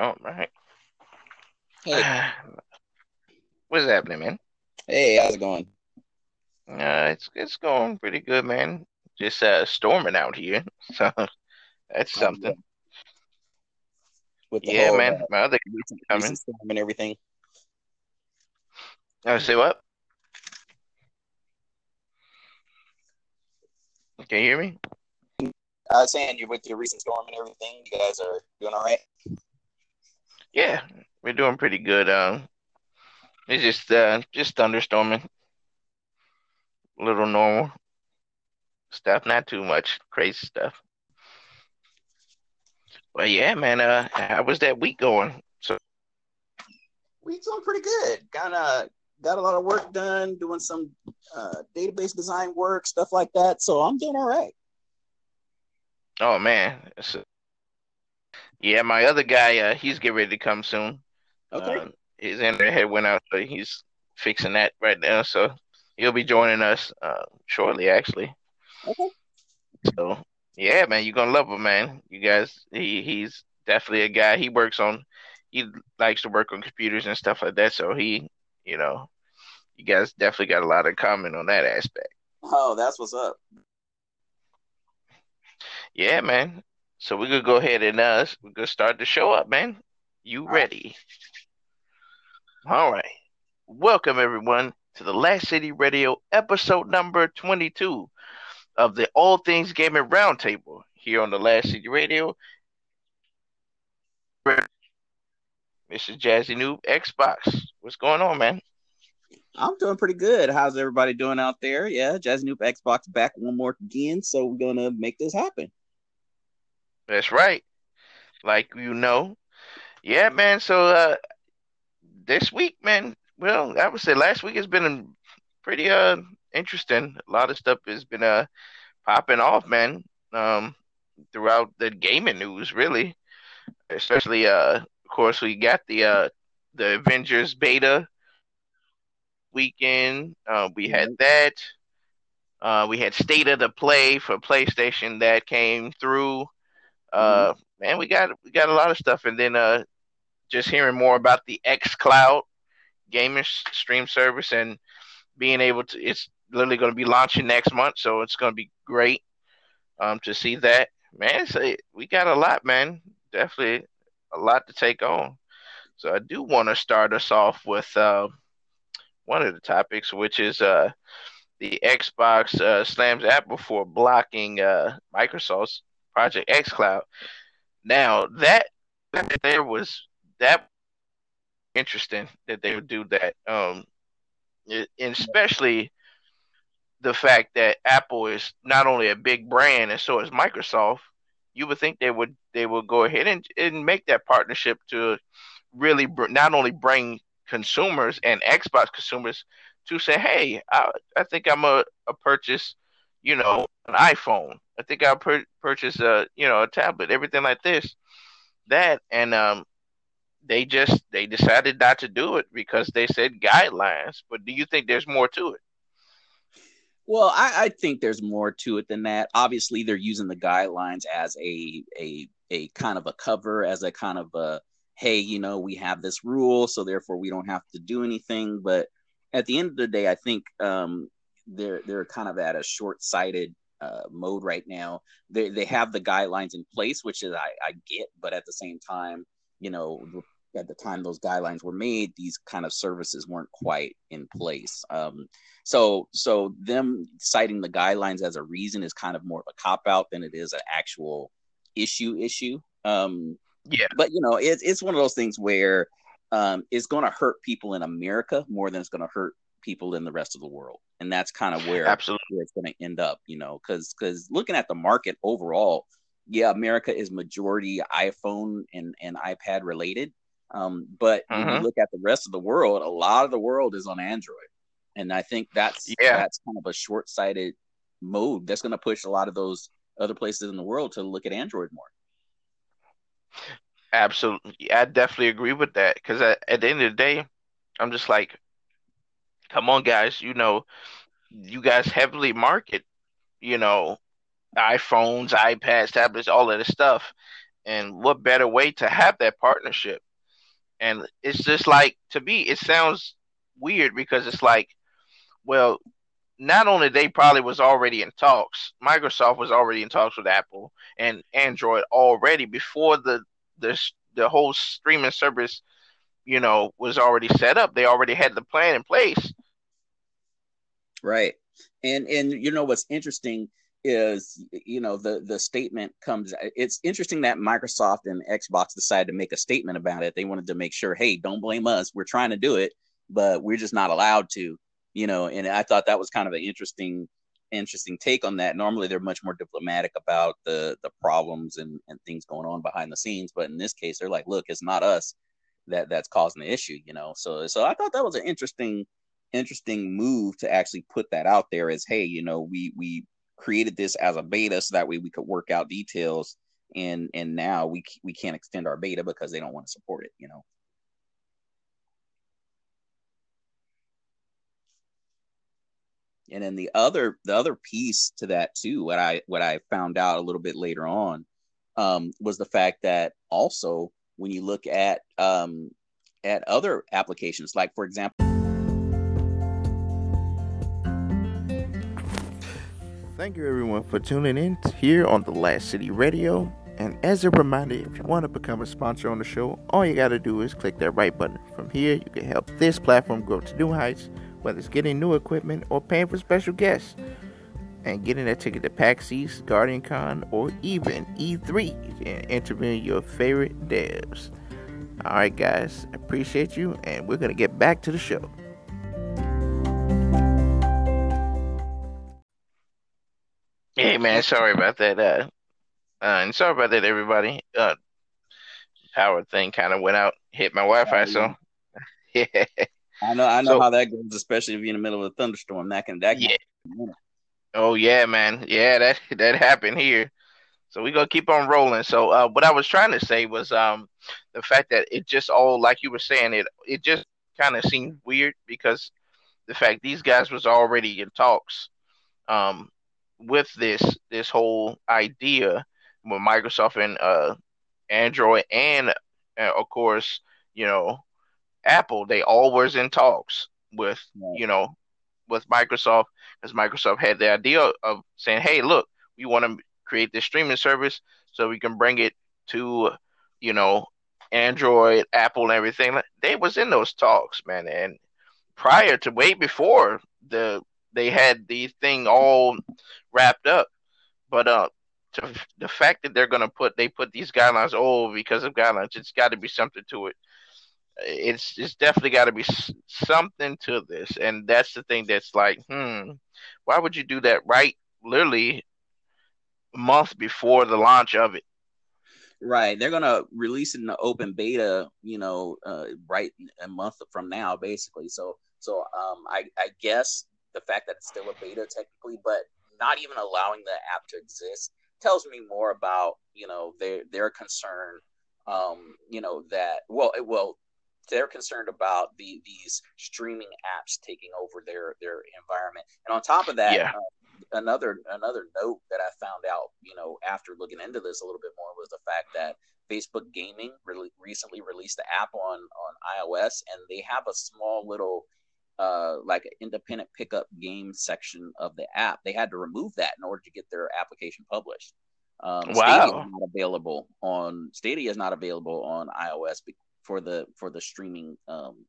All right. Hey, What's happening, man? hey, how's it going? Uh, it's it's going pretty good, man. Just uh, storming out here, so that's something. With the Yeah, whole man. uh, My other recent, coming. storm and everything. I say what? Can you hear me? I was saying you're with your recent storm and everything. You guys are doing all right. Yeah, we're doing pretty good. Um, it's just uh, just thunderstorming, a little normal stuff, not too much crazy stuff. But yeah, man. Uh, how was that week going? So We doing pretty good. Kind of got a lot of work done, doing some uh, database design work, stuff like that. So I'm doing all right. Oh man, it's a- yeah, my other guy, uh, he's getting ready to come soon. Okay. Uh, his internet went out, so he's fixing that right now. So he'll be joining us uh, shortly, actually. Okay. So yeah, man, you're gonna love him, man. You guys, he he's definitely a guy. He works on, he likes to work on computers and stuff like that. So he, you know, you guys definitely got a lot of comment on that aspect. Oh, that's what's up. Yeah, man. So we're gonna go ahead and uh, we're gonna start the show up, man. You ready? All right. Welcome everyone to the Last City Radio episode number 22 of the All Things Gaming Roundtable here on the Last City Radio. Mr. Jazzy Noob Xbox. What's going on, man? I'm doing pretty good. How's everybody doing out there? Yeah, Jazz Noob Xbox back one more again. So we're gonna make this happen. That's right. Like you know. Yeah, man. So uh this week, man, well, I would say last week has been pretty uh interesting. A lot of stuff has been uh popping off, man. Um throughout the gaming news, really. Especially uh of course we got the uh the Avengers beta weekend. Uh we had that. Uh we had State of the Play for PlayStation that came through. Uh man, we got we got a lot of stuff and then uh just hearing more about the X Cloud gaming stream service and being able to it's literally going to be launching next month, so it's going to be great um to see that. Man, so we got a lot, man. Definitely a lot to take on. So I do want to start us off with uh, one of the topics, which is uh, the Xbox uh, slams Apple for blocking uh, Microsoft's Project X Cloud. Now that there was that interesting that they would do that, um, and especially the fact that Apple is not only a big brand and so is Microsoft. You would think they would they would go ahead and, and make that partnership to really br- not only bring consumers and Xbox consumers to say, hey, I, I think I'm a, a purchase, you know, an iPhone. I think I'll pur- purchase a you know a tablet, everything like this, that, and um, they just they decided not to do it because they said guidelines. But do you think there's more to it? Well, I, I think there's more to it than that. Obviously, they're using the guidelines as a a a kind of a cover, as a kind of a hey, you know, we have this rule, so therefore we don't have to do anything. But at the end of the day, I think um, they're they're kind of at a short sighted uh, mode right now. They they have the guidelines in place, which is I, I get, but at the same time, you know, at the time those guidelines were made, these kind of services weren't quite in place. Um, so so them citing the guidelines as a reason is kind of more of a cop out than it is an actual issue issue. Um, Yeah, but you know, it's it's one of those things where um, it's going to hurt people in America more than it's going to hurt people in the rest of the world, and that's kind of where absolutely. where it's going to end up. You know, because because looking at the market overall, yeah, America is majority iPhone and and iPad related. Um, but when you Mhm. look at the rest of the world, a lot of the world is on Android, and I think that's Yeah. that's kind of a short sighted mode that's going to push a lot of those other places in the world to look at Android more. Absolutely. I definitely agree with that because at, at the end of the day, I'm just like, come on, guys, you know, you guys heavily market, you know, iPhones, iPads, tablets, all of this stuff. And what better way to have that partnership? And it's just like to me, it sounds weird because it's like, well, not only they probably was already in talks, Microsoft was already in talks with Apple and Android already before the the the whole streaming service, you know, was already set up. They already had the plan in place. Right. And and you know what's interesting is you know the the statement comes it's interesting that Microsoft and Xbox decided to make a statement about it. They wanted to make sure, hey, don't blame us. We're trying to do it, but we're just not allowed to, you know, and I thought that was kind of an interesting interesting take on that. Normally they're much more diplomatic about the the problems and, and things going on behind the scenes, but in this case they're like, look, it's not us that that's causing the issue, you know. So so I thought that was an interesting interesting move to actually put that out there as hey, you know, we we created this as a beta so that way we could work out details and and now we we can't extend our beta because they don't want to support it, you know. and then the other the other piece to that too what i what i found out a little bit later on um, was the fact that also when you look at um, at other applications like for example thank you everyone for tuning in here on the last city radio and as a reminder if you want to become a sponsor on the show all you got to do is click that right button from here you can help this platform grow to new heights whether it's getting new equipment or paying for special guests, and getting a ticket to PAX East, Guardian Con, or even E3 and interviewing your favorite devs. Alright, guys, appreciate you, and we're going to get back to the show. Man, sorry about that. Uh, uh, and sorry about that, everybody. Uh, power thing kind of went out, hit my Wi Fi, so yeah. I know, I know so, how that goes, especially if you're in the middle of a thunderstorm. That can, that can yeah. Oh yeah, man. Yeah, that that happened here. So we gonna keep on rolling. So uh, what I was trying to say was um the fact that it just all like you were saying it it just kind of seemed weird because the fact these guys was already in talks um with this this whole idea with Microsoft and uh Android and uh, of course you know Apple, they all was in talks with right. you know with Microsoft because Microsoft had the idea of saying, "Hey, look, we want to create this streaming service so we can bring it to you know Android, Apple, and everything." They was in those talks, man, and prior to way before the they had the thing all wrapped up, but uh. To, the fact that they're gonna put they put these guidelines oh because of guidelines it's got to be something to it it's it's definitely got to be something to this, and that's the thing that's like, hmm, why would you do that right, literally, a month before the launch of it? Right, they're gonna release it in the open beta, you know, uh, right a month from now, basically. So, so um, I I guess the fact that it's still a beta technically, but not even allowing the app to exist tells me more about you know their their concern um you know that well it, well they're concerned about the these streaming apps taking over their their environment. And on top of that, yeah. uh, another another note that I found out, you know, after looking into this a little bit more was the fact that Facebook Gaming really recently released the app on on iOS, and they have a small little uh, like an independent pickup game section of the app. They had to remove that in order to get their application published. Um, wow. Stadia is not available on Stadia is not available on iOS for the for the streaming um,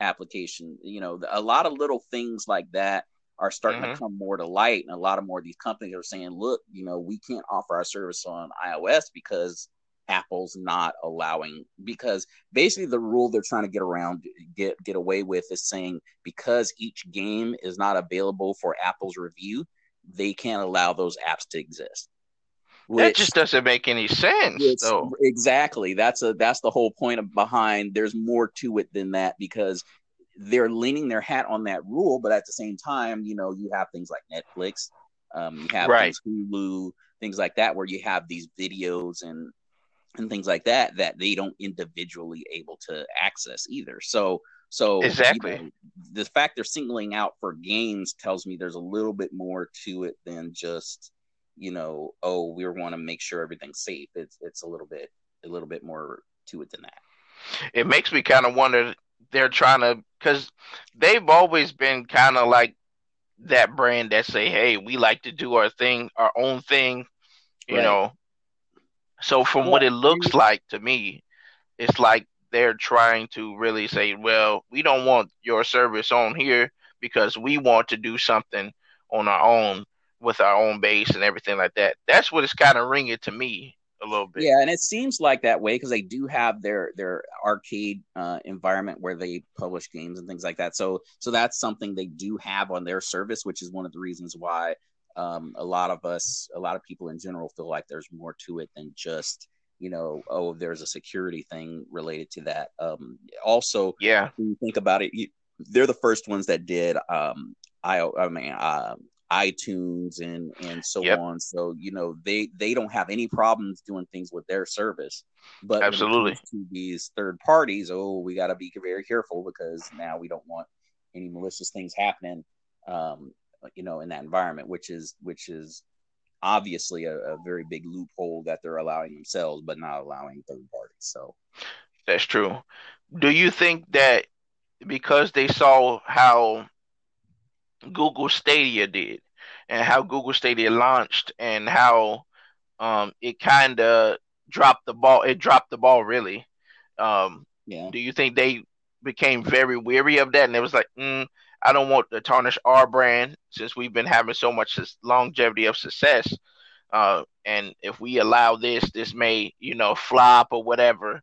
application. You know, a lot of little things like that are starting mm-hmm. to come more to light, and a lot of more of these companies are saying, "Look, you know, we can't offer our service on iOS because Apple's not allowing." Because basically, the rule they're trying to get around, get get away with, is saying because each game is not available for Apple's review, they can't allow those apps to exist. Which, that just doesn't make any sense. Though. Exactly. That's a that's the whole point of behind. There's more to it than that because they're leaning their hat on that rule, but at the same time, you know, you have things like Netflix, um, you have right. Hulu, things like that, where you have these videos and and things like that that they don't individually able to access either. So so exactly you know, the fact they're singling out for games tells me there's a little bit more to it than just you know, oh, we want to make sure everything's safe. It's it's a little bit a little bit more to it than that. It makes me kind of wonder they're trying to because they've always been kind of like that brand that say, "Hey, we like to do our thing, our own thing," you right. know. So from well, what it looks like to me, it's like they're trying to really say, "Well, we don't want your service on here because we want to do something on our own with our own base and everything like that." That's what it's kind of ringing to me a little bit. Yeah, and it seems like that way because they do have their their arcade uh, environment where they publish games and things like that. So so that's something they do have on their service, which is one of the reasons why um, a lot of us, a lot of people in general, feel like there's more to it than just you know, oh, there's a security thing related to that. Um, also, yeah, when you think about it, you, they're the first ones that did um, I, I mean, uh, iTunes and and so yep. on. So you know they they don't have any problems doing things with their service. But absolutely to these third parties, oh, we got to be very careful because now we don't want any malicious things happening. Um, you know, in that environment, which is which is obviously a, a very big loophole that they're allowing themselves, but not allowing third parties. So that's true. Do you think that because they saw how Google Stadia did and how Google Stadia launched and how um, it kind of dropped the ball. It dropped the ball really. Um, yeah. Do you think they became very weary of that and it was like, mm, I don't want to tarnish our brand since we've been having so much longevity of success. Uh, and if we allow this, this may, you know, flop or whatever.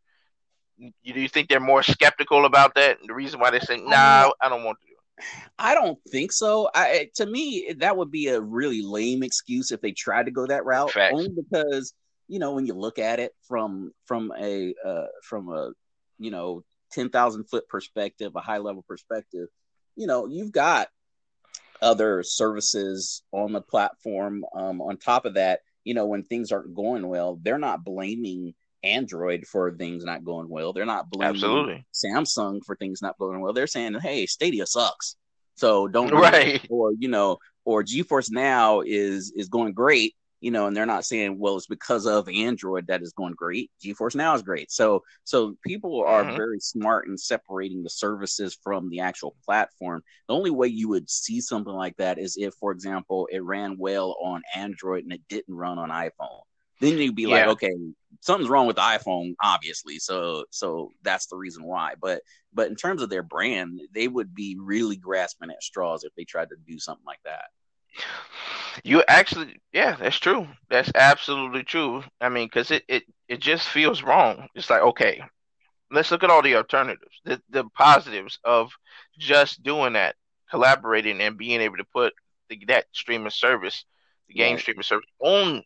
You, do you think they're more skeptical about that? The reason why they say, "Nah, I don't want to I don't think so. I to me that would be a really lame excuse if they tried to go that route. Facts. Only because you know when you look at it from from a uh, from a you know ten thousand foot perspective, a high level perspective, you know you've got other services on the platform. Um, on top of that, you know when things aren't going well, they're not blaming Android for things not going well. They're not blaming Absolutely. Samsung for things not going well. They're saying, "Hey, Stadia sucks." So don't right. or you know, or GeForce Now is is going great, you know, and they're not saying, "Well, it's because of Android that is going great." GeForce Now is great. So so people are mm-hmm. very smart in separating the services from the actual platform. The only way you would see something like that is if, for example, it ran well on Android and it didn't run on iPhone then you'd be yeah. like, okay, something's wrong with the iPhone, obviously. So so that's the reason why. But but in terms of their brand, they would be really grasping at straws if they tried to do something like that. You actually, yeah, that's true. That's absolutely true. I mean, because it, it it just feels wrong. It's like, okay, let's look at all the alternatives, the the positives of just doing that, collaborating and being able to put the, that streaming service, the game right. streaming service on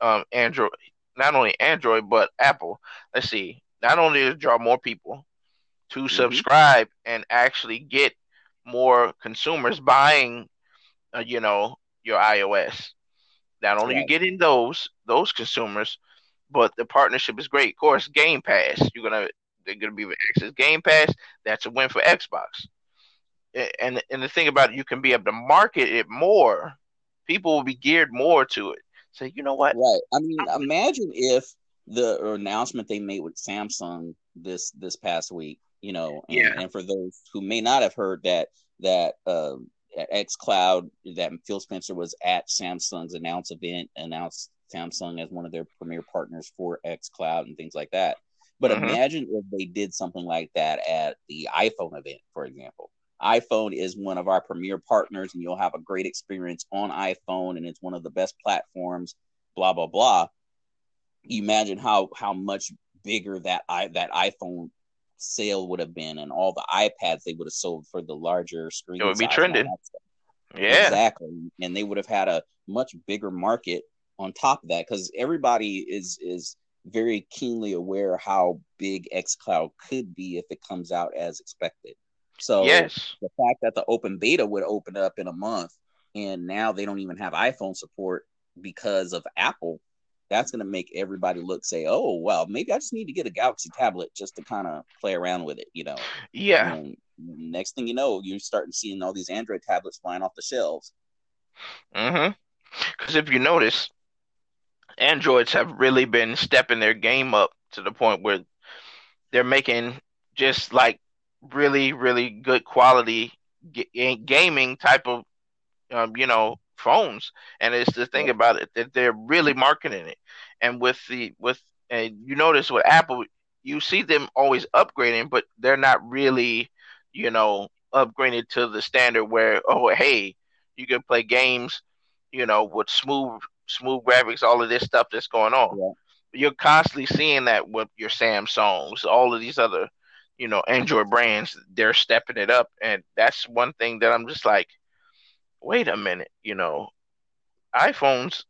um, Android, not only Android but Apple. Let's see, not only to draw more people to mm-hmm. subscribe and actually get more consumers buying, uh, you know, your iOS. Not only right. you getting those those consumers, but the partnership is great. Of course, Game Pass. You're gonna they're gonna be with access Game Pass. That's a win for Xbox. And and the thing about it, you can be able to market it more. People will be geared more to it say, you know what? Right. I mean, imagine if the announcement they made with Samsung this this past week, you know, and, yeah. and for those who may not have heard that that uh, X Cloud that Phil Spencer was at Samsung's announce event, announced Samsung as one of their premier partners for X Cloud and things like that. But mm-hmm. imagine if they did something like that at the iPhone event, for example iPhone is one of our premier partners, and you'll have a great experience on iPhone, and it's one of the best platforms. Blah blah blah. You imagine how how much bigger that i that iPhone sale would have been, and all the iPads they would have sold for the larger screen. It would be trending. Yeah, exactly, and they would have had a much bigger market on top of that because everybody is is very keenly aware how big xCloud could be if it comes out as expected. So yes. the fact that the open beta would open up in a month and now they don't even have iPhone support because of Apple, that's going to make everybody look say, "Oh, well, maybe I just need to get a Galaxy tablet just to kind of play around with it," you know. Yeah. And next thing you know, you're starting seeing all these Android tablets flying off the shelves. mm-hmm Cuz if you notice, Androids have really been stepping their game up to the point where they're making just like really, really good quality g- gaming type of, um, you know, phones. And it's the thing about it that they're really marketing it. And with the with and you notice with Apple, you see them always upgrading, but they're not really, you know, upgraded to the standard where oh hey, you can play games, you know, with smooth smooth graphics, all of this stuff that's going on. Yeah. You're constantly seeing that with your Samsungs, all of these other, you know, Android brands. They're stepping it up, and that's one thing that I'm just like, wait a minute, you know, iPhones,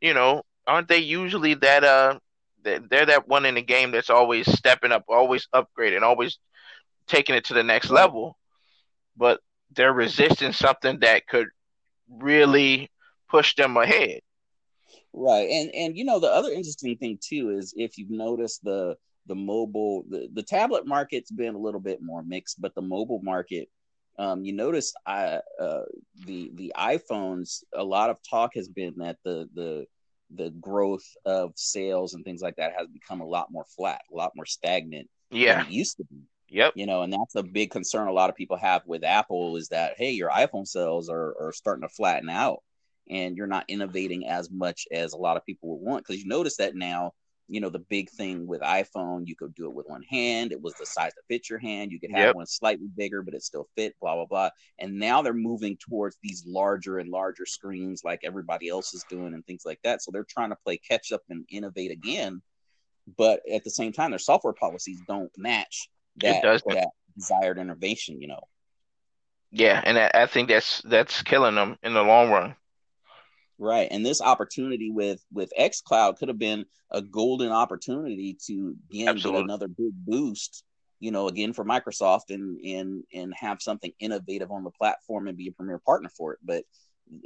you know, aren't they usually that uh they're that one in the game that's always stepping up, always upgrading, always taking it to the next level. But they're resisting something that could really push them ahead. Right. And and you know the other interesting thing too is if you've noticed the the mobile the, the tablet market's been a little bit more mixed, but the mobile market um, you notice I, uh, the the iPhones. A lot of talk has been that the the the growth of sales and things like that has become a lot more flat, a lot more stagnant. Yeah, it used to be. Yep. You know, and that's a big concern a lot of people have with Apple is that hey, your iPhone sales are are starting to flatten out, and you're not innovating as much as a lot of people would want. Because you notice that now you know the big thing with iphone you could do it with one hand it was the size to fit your hand you could have yep. one slightly bigger but it still fit blah blah blah. And now they're moving towards these larger and larger screens like everybody else is doing and things like that. So they're trying to play catch up and innovate again but at the same time their software policies don't match that, that desired innovation you know? Yeah and I think that's that's killing them in the long run Right. And this opportunity with with xCloud could have been a golden opportunity to again Absolutely. get another big boost, you know, again for Microsoft and and and have something innovative on the platform and be a premier partner for it. But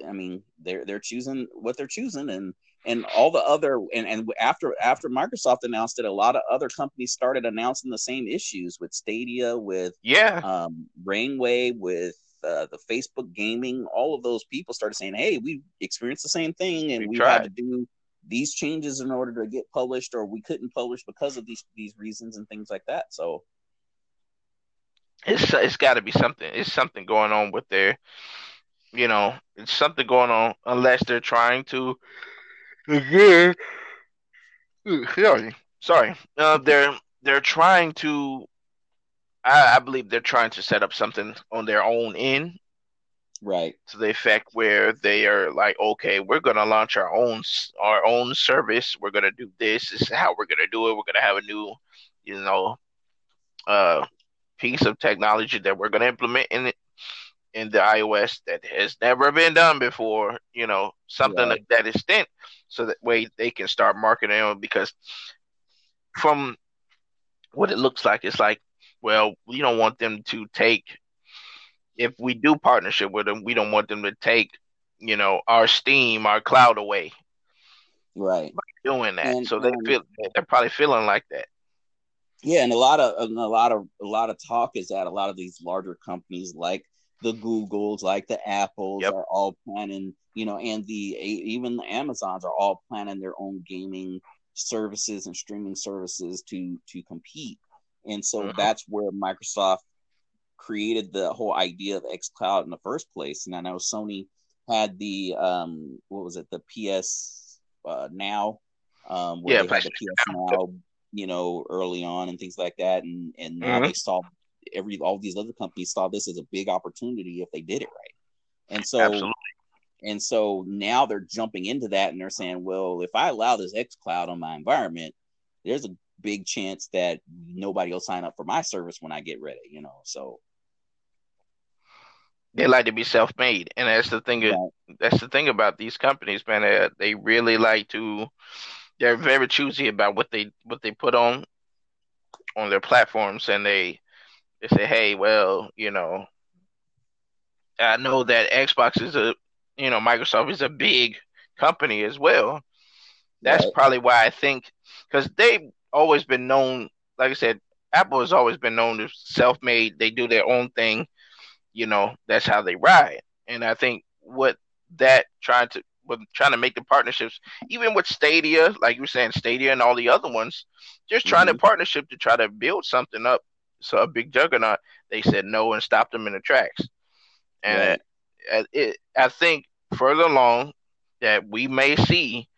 I mean, they're they're choosing what they're choosing and and all the other and, and after after Microsoft announced it, a lot of other companies started announcing the same issues with Stadia, with yeah, um, Rainway, with uh, the Facebook gaming, all of those people started saying, "Hey, we experienced the same thing, and we, we had to do these changes in order to get published, or we couldn't publish because of these these reasons and things like that." So it's it's got to be something. It's something going on with their, you know, it's something going on unless they're trying to again. Sorry, sorry. Uh, they're they're trying to I, I believe they're trying to set up something on their own end right. to the effect where they are like okay we're going to launch our own our own service. We're going to do this. This is how we're going to do it. We're going to have a new you know uh piece of technology that we're going to implement in it in the iOS that has never been done before you know something right. like that extent so that way they can start marketing it because from what it looks like it's like well, we don't want them to take if we do partnership with them, we don't want them to take, you know, our steam, our cloud away. Right. By doing that. And, so they um, feel they're probably feeling like that. Yeah, and a lot of a lot of a lot of talk is that a lot of these larger companies like the Googles, like the Apples, yep. are all planning, you know, and the even the Amazons are all planning their own gaming services and streaming services to to compete and so mm-hmm. that's where Microsoft created the whole idea of xCloud in the first place. And I know Sony had the um, what was it, the PS uh, Now, um, where yeah, they had the PS Now, you know, early on and things like that, and and now mm-hmm. they saw every all these other companies saw this as a big opportunity if they did it right, and so. Absolutely. And so now they're jumping into that and they're saying, well, if I allow this X Cloud on my environment, there's a big chance that nobody will sign up for my service when I get ready, you know. So they like to be self-made, and that's the thing. Right. That's the thing about these companies, man. They, they really like to. They're very choosy about what they what they put on on their platforms, and they they say, "Hey, well, you know, I know that Xbox is a, you know, Microsoft is a big company as well. That's right. probably why I think because they always been known, like I said, Apple has always been known as self-made. They do their own thing. You know, that's how they ride. And I think what that trying to with trying to make the partnerships, even with Stadia, like you were saying, Stadia and all the other ones, just trying mm-hmm. to partnership to try to build something up. So a big juggernaut, they said no and stopped them in the tracks. And right. it, it, I think further along that we may see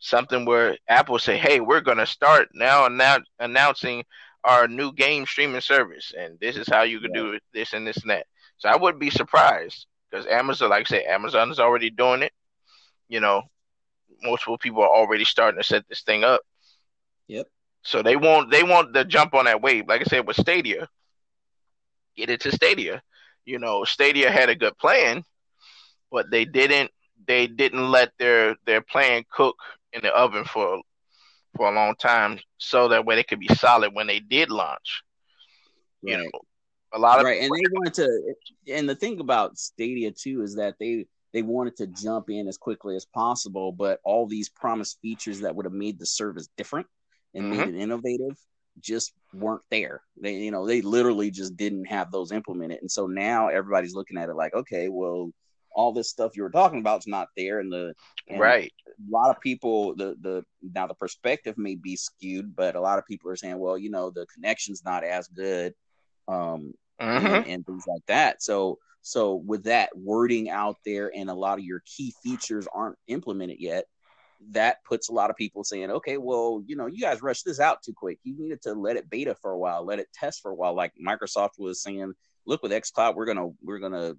something where Apple say, "Hey, we're going to start now and now announcing our new game streaming service, and this is how you can yeah. do it, this and this and that." So I wouldn't be surprised because Amazon, like I say, Amazon is already doing it. You know, multiple people are already starting to set this thing up. Yep. So they want they want to jump on that wave. Like I said with Stadia, get it to Stadia. You know, Stadia had a good plan, but they didn't they didn't let their their plan cook in the oven for for a long time, so that way they could be solid when they did launch. You right. know, a lot of right, and they wanted to. And the thing about Stadia too is that they they wanted to jump in as quickly as possible, but all these promised features that would have made the service different and mm-hmm. made it innovative just weren't there. They, you know, they literally just didn't have those implemented, and so now everybody's looking at it like, okay, well, all this stuff you were talking about is not there, and the and right. A lot of people, the the now the perspective may be skewed, but a lot of people are saying, well, you know, the connection's not as good, um, mm-hmm. and, and things like that. So so with that wording out there, and a lot of your key features aren't implemented yet, that puts a lot of people saying, okay, well, you know, you guys rushed this out too quick. You needed to let it beta for a while, let it test for a while. Like Microsoft was saying, look with xCloud, we're gonna we're gonna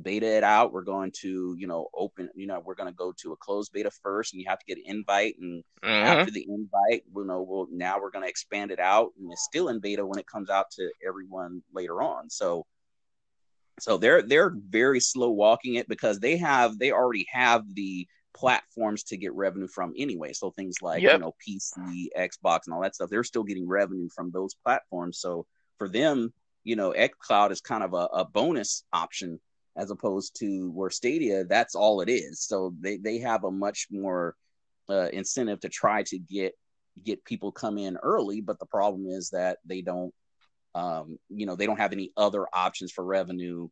beta it out. We're going to, you know, open, you know, we're going to go to a closed beta first and you have to get an invite. And mm-hmm. after the invite, we know, we'll now we're going to expand it out and it's still in beta when it comes out to everyone later on. So, so they're, they're very slow walking it because they have, they already have the platforms to get revenue from anyway. So things like, yep. you know, PC, Xbox and all that stuff, they're still getting revenue from those platforms. So for them, you know, xCloud is kind of a, a bonus option as opposed to where Stadia, that's all it is. So they, they have a much more uh, incentive to try to get get people come in early. But the problem is that they don't, um, you know, they don't have any other options for revenue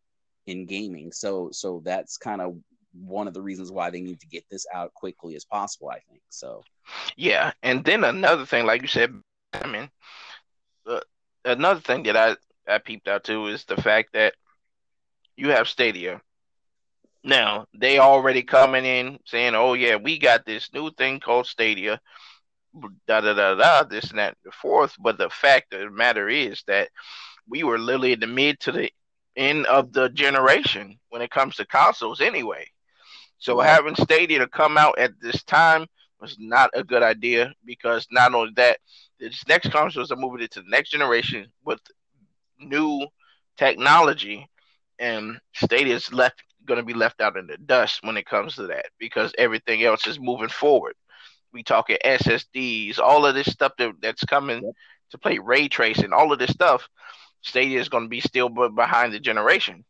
in gaming. So so that's kind of one of the reasons why they need to get this out quickly as possible. I think so. Yeah, and then another thing, like you said, I mean, uh, another thing that I I peeped out too is the fact that you have Stadia. Now they already coming in saying, "Oh yeah, we got this new thing called Stadia." Da da da da. This and that, and the fourth. But the fact of the matter is that we were literally in the mid to the end of the generation when it comes to consoles, anyway. So right. having Stadia to come out at this time was not a good idea because not only that, this next consoles are moving into the next generation with new technology and Stadia is left going to be left out in the dust when it comes to that because everything else is moving forward. We talking SSDs, all of this stuff that, that's coming yep. to play ray tracing, all of this stuff. Stadia is going to be still behind the generation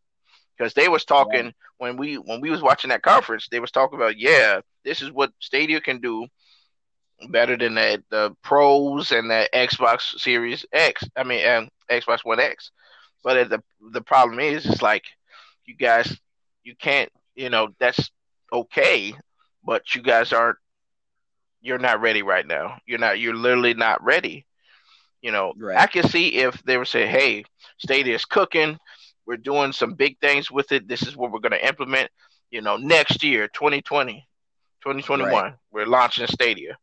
because they was talking when we when we was watching that conference, they was talking about yeah, this is what Stadia can do better than the, the pros and the Xbox Series X. I mean, um, Xbox One X. But the the problem is, it's like you guys, you can't, you know, that's okay, but you guys aren't. You're not ready right now. You're not. You're literally not ready. You know, right. I can see if they were say, "Hey, Stadia is cooking. We're doing some big things with it. This is what we're going to implement." You know, next year, 2020, 2021, right. we're launching Stadia.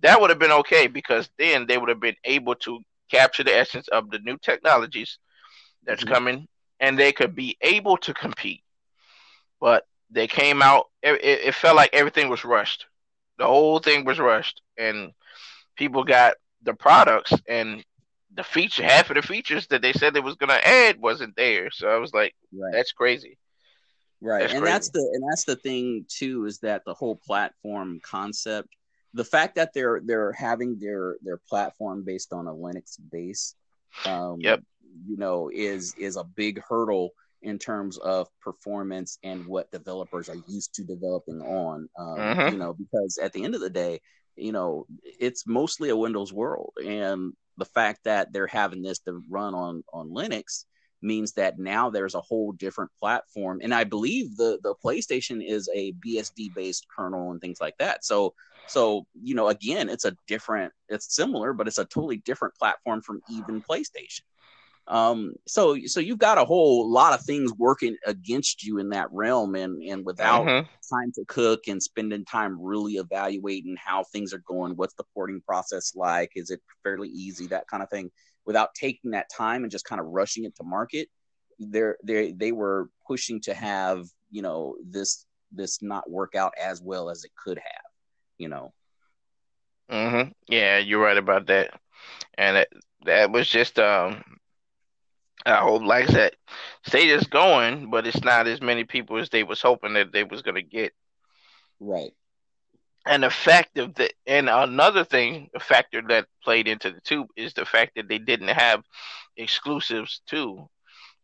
That would have been okay because then they would have been able to capture the essence of the new technologies that's mm-hmm. coming, and they could be able to compete. But they came out. It, it, felt like everything was rushed. The whole thing was rushed, and people got the products and the feature. Half of the features that they said they was gonna add wasn't there. So I was like, right. "That's crazy." Right, that's and crazy. that's the and that's the thing too is that the whole platform concept, the fact that they're they're having their their platform based on a Linux base, um, yep you know is is a big hurdle in terms of performance and what developers are used to developing on um, mm-hmm. you know because at the end of the day you know it's mostly a windows world. And the fact that they're having this to run on on linux means that now there's a whole different platform. And i believe the the playstation is a bsd based kernel and things like that. So so you know again it's a different it's similar but it's a totally different platform from even playstation um so so you've got a whole lot of things working against you in that realm and and without mm-hmm. time to cook and spending time really evaluating how things are going what's the porting process like is it fairly easy that kind of thing without taking that time and just kind of rushing it to market they're they they were pushing to have you know this this not work out as well as it could have you know? Mhm yeah you're right about that. And it, that was just um I hope, like I said, Stadia's going, but it's not as many people as they was hoping that they was gonna get. Right. And the fact of the and another thing, a factor that played into the two is the fact that they didn't have exclusives too.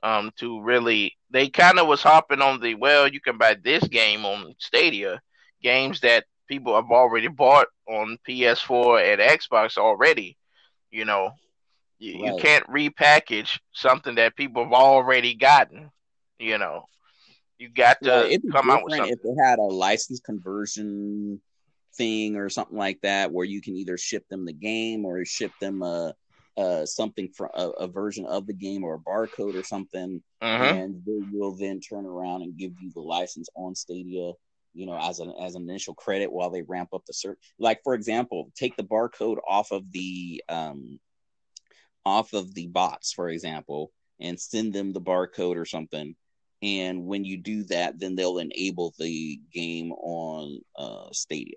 Um, to really, they kind of was hopping on the well, you can buy this game on Stadia, games that people have already bought on PS4 and Xbox already. You know, you, right. you can't repackage something that people have already gotten. You know, you got to right. come out with something. If they had a license conversion thing or something like that, where you can either ship them the game or ship them a, something for a, a, version of the game or a barcode or something, mm-hmm. and they will then turn around and give you the license on Stadia you know, as an as an initial credit while they ramp up the search. Like for example, take the barcode off of the um off of the bots, for example, and send them the barcode or something. And when you do that, then they'll enable the game on uh, Stadia.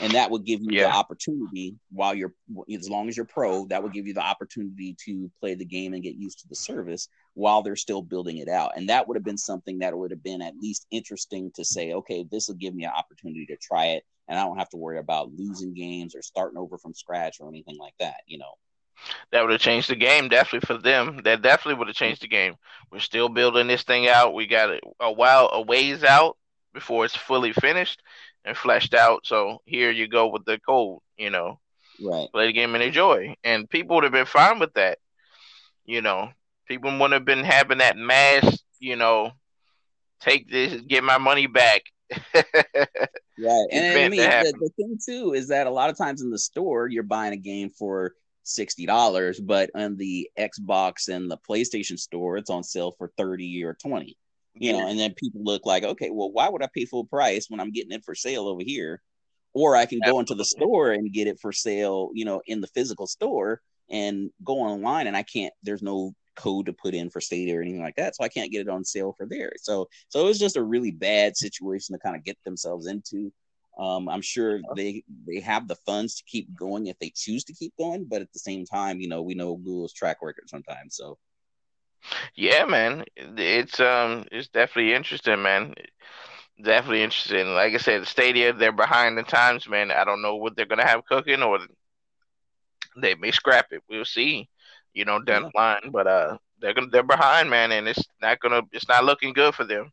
And that would give you yeah. the opportunity while you're, as long as you're pro, that would give you the opportunity to play the game and get used to the service while they're still building it out. And that would have been something that would have been at least interesting to say, okay, this will give me an opportunity to try it. And I don't have to worry about losing games or starting over from scratch or anything like that, you know that would have changed the game definitely for them. That definitely would have changed the game. We're still building this thing out. We got a, a while, a ways out before it's fully finished and fleshed out. So here you go with the code. You know, right? Play the game and enjoy. And people would have been fine with that. You know, people wouldn't have been having that mass. You know, take this, get my money back. right, and I mean the, the thing too is that a lot of times in the store you're buying a game for sixty dollars, but on the Xbox and the PlayStation store, it's on sale for thirty or twenty. You know, and then people look like, okay, well, why would I pay full price when I'm getting it for sale over here? Or I can go into the store and get it for sale, you know, in the physical store and go online and I can't there's no code to put in for Stadia or anything like that. So I can't get it on sale for there. So so it was just a really bad situation to kind of get themselves into. Um, I'm sure they they have the funds to keep going if they choose to keep going, but at the same time, you know, we know Google's track record sometimes. So, yeah, man, it's um, it's definitely interesting, man. Definitely interesting. Like I said, the Stadia they're behind the times, man. I don't know what they're gonna have cooking, or they may scrap it. We'll see, you know, down the line. But uh, they're gonna they're behind, man, and it's not gonna it's not looking good for them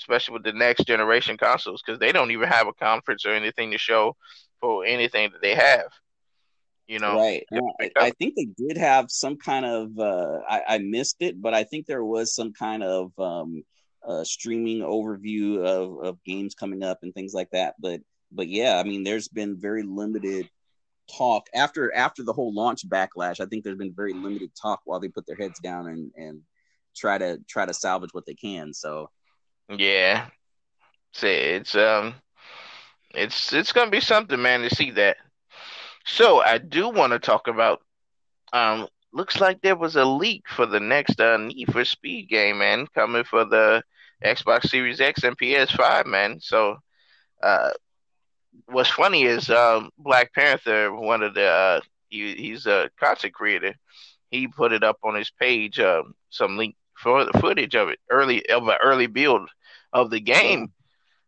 especially with the next generation consoles, because they don't even have a conference or anything to show for anything that they have. You know, right? I, I, think they did have some kind of. Uh, I, I, missed it, but I think there was some kind of um, uh, streaming overview of, of games coming up and things like that. But but yeah, I mean, there's been very limited talk after after the whole launch backlash. I think there's been very limited talk while they put their heads down and and try to try to salvage what they can. So yeah. Say it's um it's it's gonna be something, man, to see that. So I do want to talk about um looks like there was a leak for the next uh, Need for Speed game, man, coming for the Xbox Series X and PS5, man. So uh what's funny is um Black Panther, one of the uh he, he's a content creator, he put it up on his page, um, some link for the footage of it early of an early build of the game.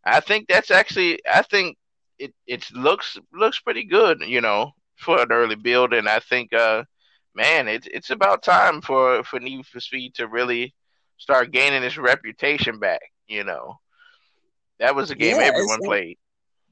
I think that's actually I think it it looks looks pretty good, you know, for an early build, and I think uh man, it's it's about time for for Need for Speed to really start gaining its reputation back. You know, that was a game yeah, everyone played.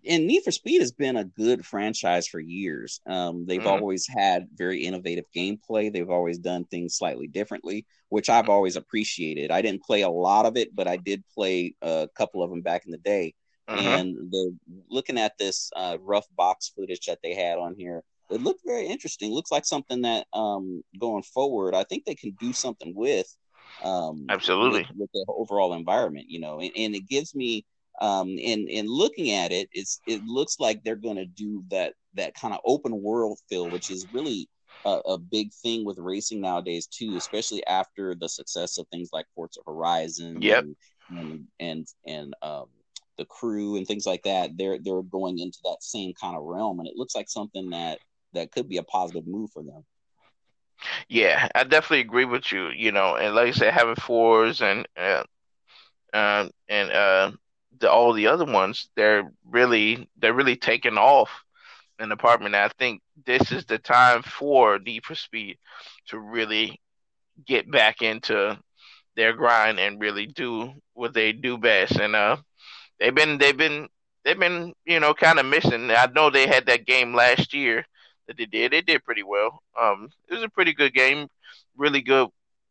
And Need for Speed has been a good franchise for years. Um, they've mm-hmm. always had very innovative gameplay. They've always done things slightly differently, which I've always appreciated. I didn't play a lot of it, but I did play a couple of them back in the day. Mm-hmm. And the looking at this uh, rough box footage that they had on here, it looked very interesting. Looks like something that um, going forward, I think they can do something with. Um, Absolutely, with, with the overall environment, you know, and, and it gives me um, and and looking at it, it's it looks like they're going to do that that kind of open world feel, which is really a, a, big thing with racing nowadays too, especially after the success of things like Forza Horizon, yep. and and and, and um, the crew and things like that. They're they're going into that same kind of realm, and it looks like something that that could be a positive move for them. Yeah, I definitely agree with you. You know, and like I said, having Forza and uh, uh, and uh, the, all the other ones, they're really they're really taking off in the department. I think this is the time for Need for Speed to really get back into their grind and really do what they do best. And uh, they've been they've been they've been you know kind of missing. I know they had that game last year that they did. They did pretty well. Um, it was a pretty good game, really good.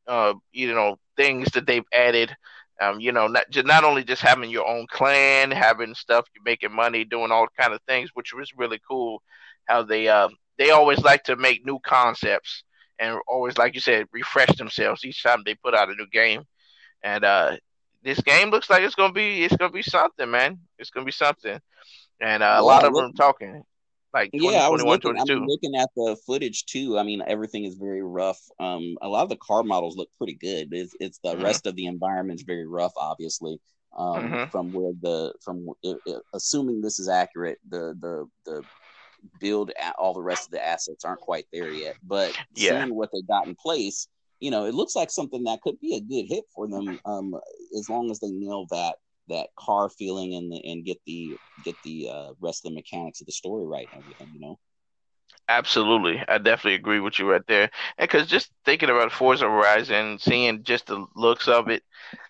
Uh, you know things that they've added um, you know, not just not only just having your own clan, having stuff, you're making money, doing all kind of things, which was really cool. How they uh, they always like to make new concepts and always, like you said, refresh themselves each time they put out a new game. And uh, this game looks like it's gonna be it's gonna be something, man. It's gonna be something. And uh, a lot of them talking like 20, yeah, I was looking, I'm looking at the footage too. I mean, everything is very rough. Um, a lot of the car models look pretty good. It's, it's the mm-hmm. rest of the environment is very rough, obviously. Um, mm-hmm. from where the from it, it, assuming this is accurate, the the the build all the rest of the assets aren't quite there yet. But yeah. seeing what they got in place, you know, it looks like something that could be a good hit for them. Um, as long as they nail that that car feeling and the, and get the get the uh, rest of the mechanics of the story right and everything, you know. Absolutely, I definitely agree with you right there. And because just thinking about Forza Horizon, seeing just the looks of it,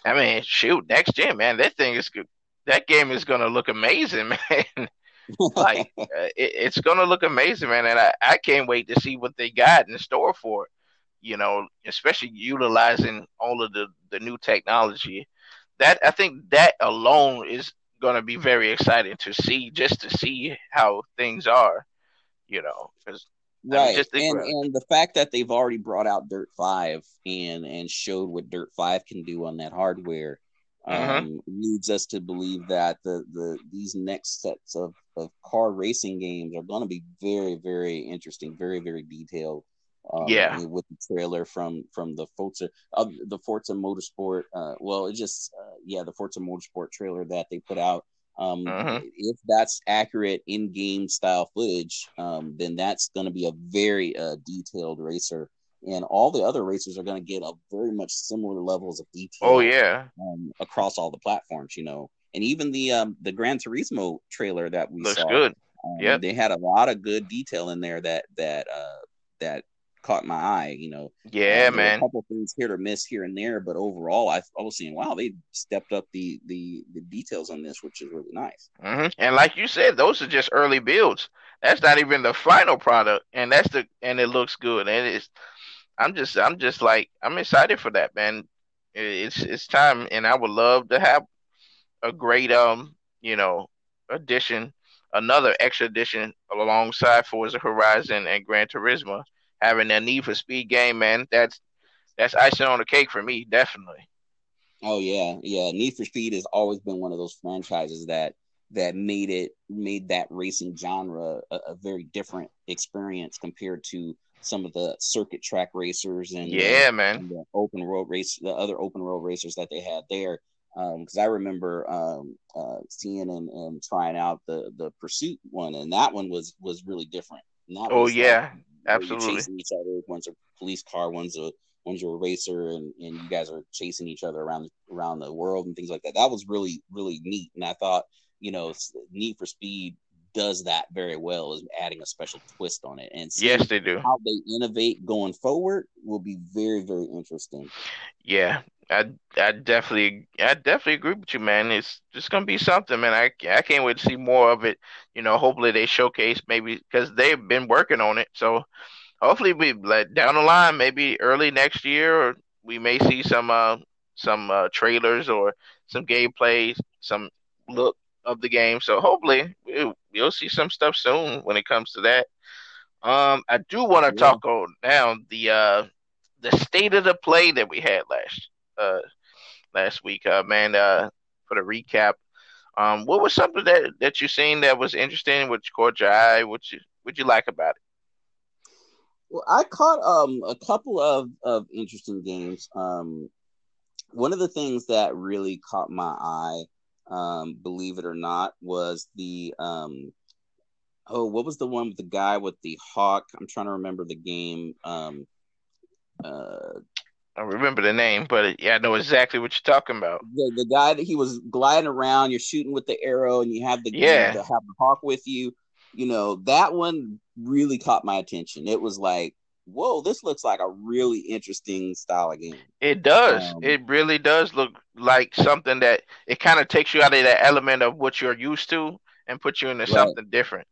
I mean, shoot, next gen, man, that thing is good. That game is gonna look amazing, man. like uh, it, it's gonna look amazing, man, and I, I can't wait to see what they got in store for it. You know, especially utilizing all of the the new technology that I think that alone is going to be very exciting to see, just to see how things are, you know, because right. I mean, and and the fact that they've already brought out Dirt Five and and showed what Dirt Five can do on that hardware. Mm-hmm. Um, leads us to believe that the, the these next sets of, of car racing games are going to be very very interesting, very very detailed. Um, yeah, with the trailer from from the Forza uh, the Forza Motorsport. Uh, well, it just uh, yeah, the Forza Motorsport trailer that they put out. Um, uh-huh. If that's accurate in-game style footage, um, then that's going to be a very uh, detailed racer, and all the other racers are going to get a very much similar levels of detail. Oh yeah, um, across all the platforms, you know, and even the um, the Gran Turismo trailer that we looks saw, good. Um, yeah, they had a lot of good detail in there that that uh, that caught my eye. You know, yeah, uh, man. A couple things here to miss here and there, but overall, I, I was seeing wow, they stepped up the the the details on this, which is really nice. Mm-hmm. And like you said, those are just early builds. That's not even the final product, and that's the and it looks good. And it's, I'm just I'm just like I'm excited for that, man. It's it's time, and I would love to have a great um you know addition another extra edition alongside Forza Horizon and Gran Turismo having that Need for Speed game, man, that's that's icing on the cake for me, definitely. Oh yeah, yeah. Need for Speed has always been one of those franchises that that made it made that racing genre a, a very different experience compared to some of the circuit track racers and yeah, man, and the open road race, the other open road racers that they had there. Because um, I remember um, uh, seeing and, and trying out the the Pursuit one, and that one was was really different. oh yeah, like, Absolutely. chasing each other. One's a police car, one's a one's a racer, and, and you guys are chasing each other around around the world and things like that. That was really really neat, and I thought you know Need for Speed does that very well is adding a special twist on it and yes they do how they innovate going forward will be very very interesting yeah I I definitely I definitely agree with you, man. It's just gonna be something, man. I I can't wait to see more of it. You know, hopefully they showcase maybe because they've been working on it. So hopefully we like down the line, maybe early next year, or we may see some uh some uh, trailers or some gameplay, some look of the game. So hopefully we'll, we'll see some stuff soon when it comes to that. Um, I do want to yeah. talk on now the uh the state of the play that we had last uh last week, uh man. Uh, for the recap, um, what was something that that you seen that was interesting, which caught your eye? What you what you like about it? Well, I caught um a couple of of interesting games. Um, one of the things that really caught my eye, um, believe it or not, was the um oh, what was the one with the guy with the hawk? I'm trying to remember the game. Um, uh, I remember the name, but yeah, I know exactly what you're talking about. The, the guy that he was gliding around, you're shooting with the arrow, and you have the yeah, to have the hawk with you. You know that one really caught my attention. It was like, whoa, this looks like a really interesting style of game. It does. Um, it really does look like something that it kind of takes you out of that element of what you're used to and puts you into right. something different.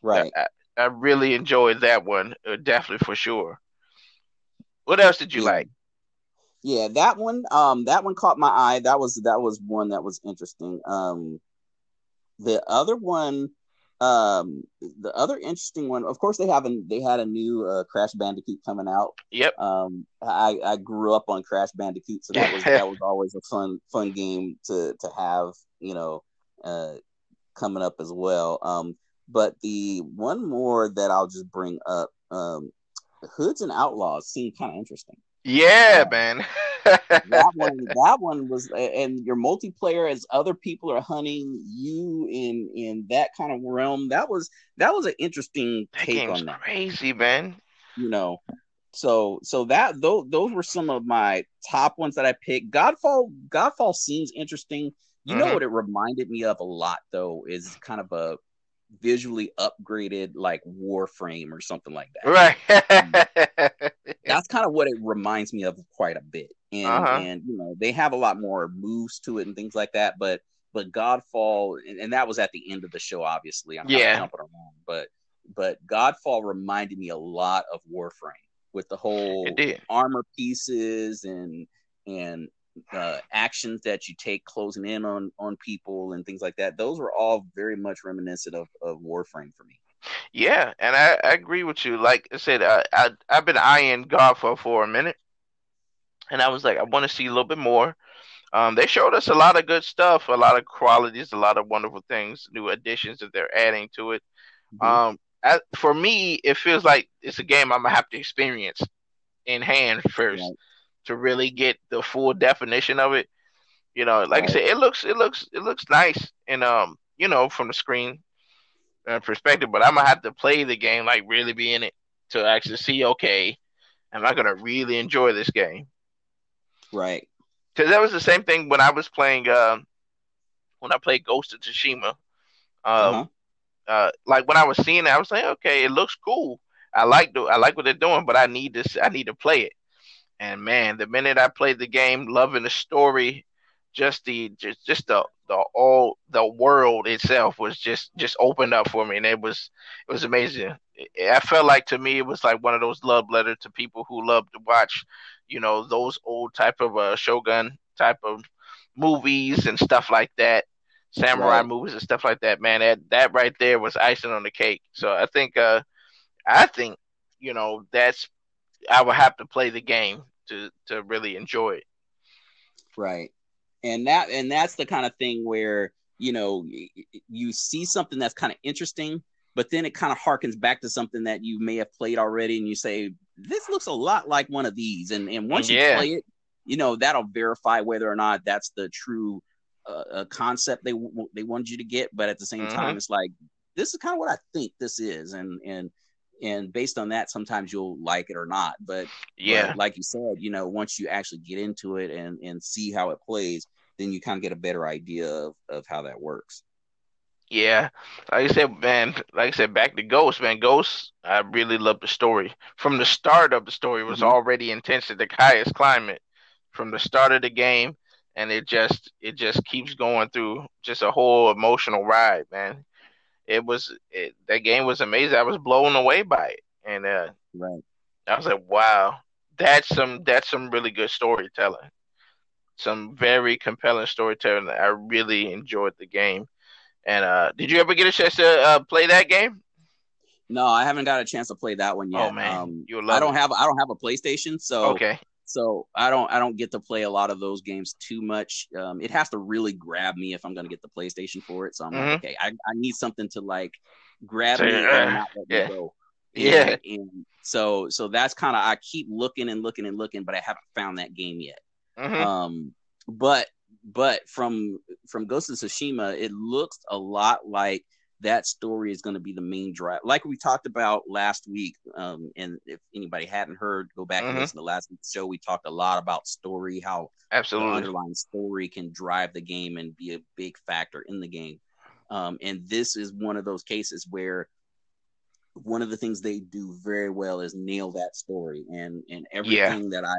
Right. I, I really enjoyed that one, uh, definitely for sure. What else did you like? Yeah, that one, um, that one caught my eye. That was that was one that was interesting. Um, the other one, um, the other interesting one, of course, they haven't. they had a new uh, Crash Bandicoot coming out. Yep. Um, I I grew up on Crash Bandicoot, so that was that was always a fun fun game to to have. You know, uh, coming up as well. Um, but the one more that I'll just bring up, um, Hoods and Outlaws seemed kind of interesting. Yeah, uh, man. that one, that one was, and your multiplayer as other people are hunting you in in that kind of realm. That was that was an interesting that take on that. Crazy, man. You know, so so that those those were some of my top ones that I picked. Godfall Godfall seems interesting. You mm-hmm. know what it reminded me of a lot though is kind of a visually upgraded like Warframe or something like that. Right. That's kind of what it reminds me of quite a bit. And uh-huh. and you know, they have a lot more moves to it and things like that, but but Godfall and, and that was at the end of the show obviously. I'm yeah. jumping around, but but Godfall reminded me a lot of Warframe with the whole armor pieces and and uh, actions that you take closing in on on people and things like that. Those were all very much reminiscent of, of Warframe for me. Yeah, and I, I agree with you. Like I said, I, I I've been eyeing Godfall for a minute, and I was like, I want to see a little bit more. Um, they showed us a lot of good stuff, a lot of qualities, a lot of wonderful things, new additions that they're adding to it. Mm-hmm. Um, for me, it feels like it's a game I'm gonna have to experience in hand first. Right to really get the full definition of it. You know, like right. I said, it looks it looks it looks nice and um, you know, from the screen uh, perspective, but I'm gonna have to play the game like really be in it to actually see okay, am I gonna really enjoy this game? Right. Because that was the same thing when I was playing uh, when I played Ghost of Tsushima. Um, uh-huh. uh, like when I was seeing it, I was like, okay, it looks cool. I like the I like what they're doing, but I need this. I need to play it. And man, the minute I played the game, loving the story, just the just just the the all the world itself was just just opened up for me, and it was it was amazing. I felt like to me it was like one of those love letters to people who love to watch, you know, those old type of uh, Shogun type of movies and stuff like that, samurai right. movies and stuff like that. Man, that that right there was icing on the cake. So I think uh I think you know that's I would have to play the game to to really enjoy it. Right. And that and that's the kind of thing where, you know, you see something that's kind of interesting, but then it kind of harkens back to something that you may have played already and you say, this looks a lot like one of these. And and once yeah. you play it, you know, that'll verify whether or not that's the true uh, uh concept they they wanted you to get, but at the same mm-hmm. time it's like this is kind of what I think this is and and and based on that sometimes you'll like it or not but yeah. but like you said you know once you actually get into it and and see how it plays then you kind of get a better idea of, of how that works. Yeah. Like i said man like i said back to ghost man ghost i really love the story. From the start of the story was mm-hmm. already intense at the highest climate. From the start of the game, and it just it just keeps going through just a whole emotional ride, man. It was it, that game was amazing. I was blown away by it, and uh, right. I was like, wow, that's some that's some really good storytelling. Some very compelling storytelling. I really enjoyed the game. And uh, did you ever get a chance to uh, play that game? No, I haven't got a chance to play that one yet. Oh man, um, you I don't it. have I don't have a PlayStation, so okay. So I don't I don't get to play a lot of those games too much. Um, it has to really grab me if I'm going to get the PlayStation for it. So I'm mm-hmm. like, okay, I, I need something to like grab so, me uh, and not let yeah. me go. And, yeah. And so so that's kind of I keep looking and looking and looking, but I haven't found that game yet. Mm-hmm. Um, but but from from Ghost of Tsushima, it looks a lot like that story is going to be the main drive. Like we talked about last week, um, and if anybody hadn't heard, go back mm-hmm. and listen to last week's show. We talked a lot about story, how absolutely underlying story can drive the game and be a big factor in the game. Um, and this is one of those cases where one of the things they do very well is nail that story and and everything yeah. that I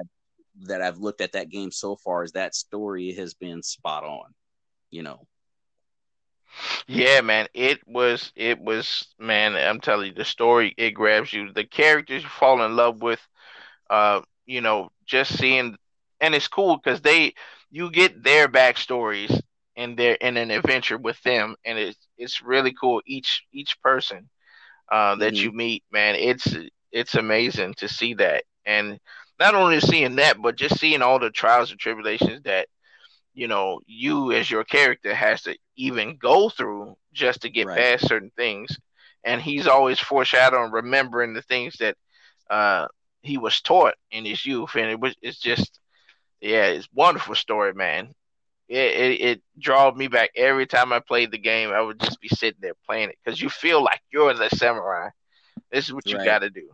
that I've looked at that game so far is that story has been spot on. You know. Yeah, man, it was it was man, I'm telling you the story it grabs you. The characters you fall in love with uh, you know, just seeing and it's cool cuz they you get their backstories and they're in an adventure with them and it's it's really cool each each person uh, that mm-hmm. you meet, man. It's it's amazing to see that, and not only seeing that, but just seeing all the trials and tribulations that you know you as your character has to even go through just to get right. past certain things. And he's always foreshadowing, remembering the things that uh, he was taught in his youth, and it was it's just yeah, it's wonderful story, man. It, it, it me back every time I played the game. I would just be sitting there playing it because you feel like you're the samurai. This is what you right. got to do.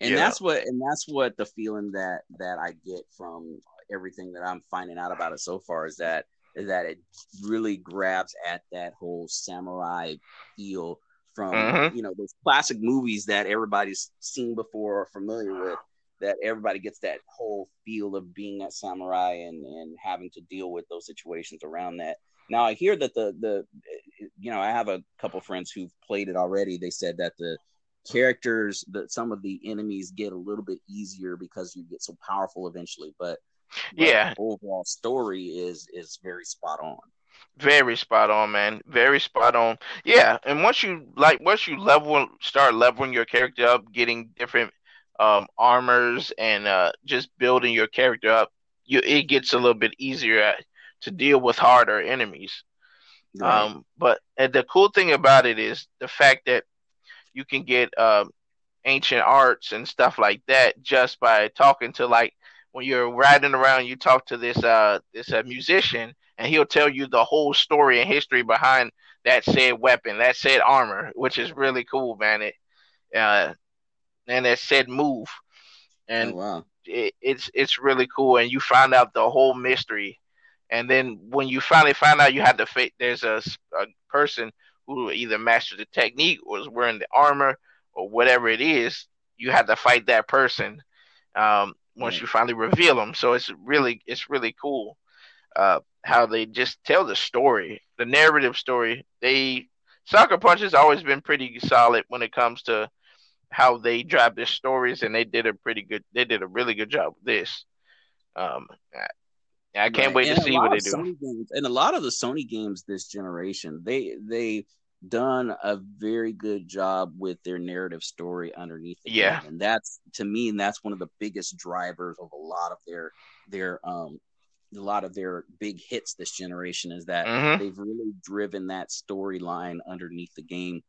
And yeah. that's what and that's what the feeling that that I get from everything that I'm finding out about it so far is that that it really grabs at that whole samurai feel from mm-hmm. you know those classic movies that everybody's seen before or familiar with that everybody gets that whole feel of being that samurai and and having to deal with those situations around that. Now I hear that the the you know I have a couple friends who've played it already. They said that the characters that some of the enemies get a little bit easier because you get so powerful eventually, but, but yeah, overall story is is very spot on. Very spot on, man. Very spot on. Yeah, and once you like once you level start leveling your character up, getting different um, armors and uh, just building your character up, you it gets a little bit easier to deal with harder enemies. Right. Um, but the cool thing about it is the fact that you can get um, ancient arts and stuff like that just by talking to like when you're riding around, you talk to this uh this uh, musician, and he'll tell you the whole story and history behind that said weapon, that said armor, which is really cool, man. It uh, and that said move, and oh, wow. it, it's it's really cool. And you find out the whole mystery, and then when you finally find out, you have to fit. There's a, a person who either mastered the technique or is wearing the armor or whatever it is. You have to fight that person um, once you finally reveal them. So it's really it's really cool uh, how they just tell the story, the narrative story. They Sucker Punch has always been pretty solid when it comes to how they drive their stories, and they did a pretty good. They did a really good job with this. Um, I, I can't right. wait and to see what they do. Games, and a lot of the Sony games this generation, they they done a very good job with their narrative story underneath the yeah. And that's to me, and that's one of the biggest drivers of a lot of their their um a lot of their big hits this generation is that mm-hmm. they've really driven that storyline underneath the game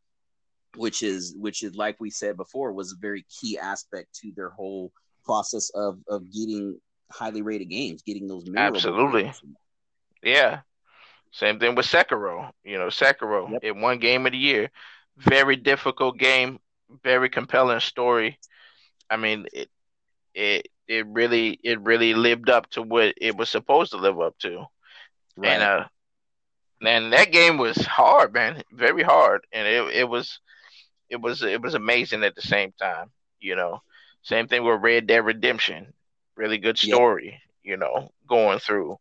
which is which is like we said before was a very key aspect to their whole process of of getting highly rated games, getting those absolutely, games. yeah. Same thing with Sekiro. You know, Sekiro, yep. it won game of the year. Very difficult game, very compelling story. I mean, it it it really it really lived up to what it was supposed to live up to. Right. And uh and that game was hard, man, very hard, and it it was it was it was amazing at the same time. You know, same thing with Red Dead Redemption. Really good story. you know, going through,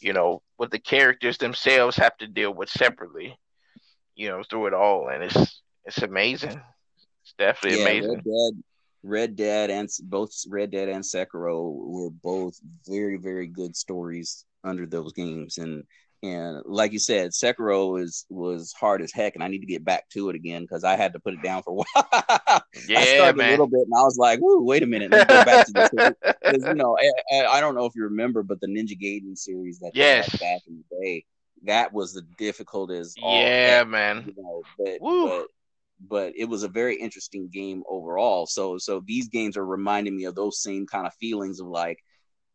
you know, what the characters themselves have to deal with separately, you know, through it all, and it's it's amazing. It's definitely yeah, amazing. Red Dead, Red Dead, and both Red Dead and Sekiro were both very very good stories under those games, and and like you said, Sekiro is was hard as heck, and I need to get back to it again because I had to put it down for a while. Yeah, I started man. a little bit, and I was like, "Whoa, wait a minute, let me go back to this." Because you know, I, I, don't know if you remember, but the Ninja Gaiden series that yes. back in the day, that was the difficult as yeah, man. You know, but, but but it was a very interesting game overall. So so these games are reminding me of those same kind of feelings of like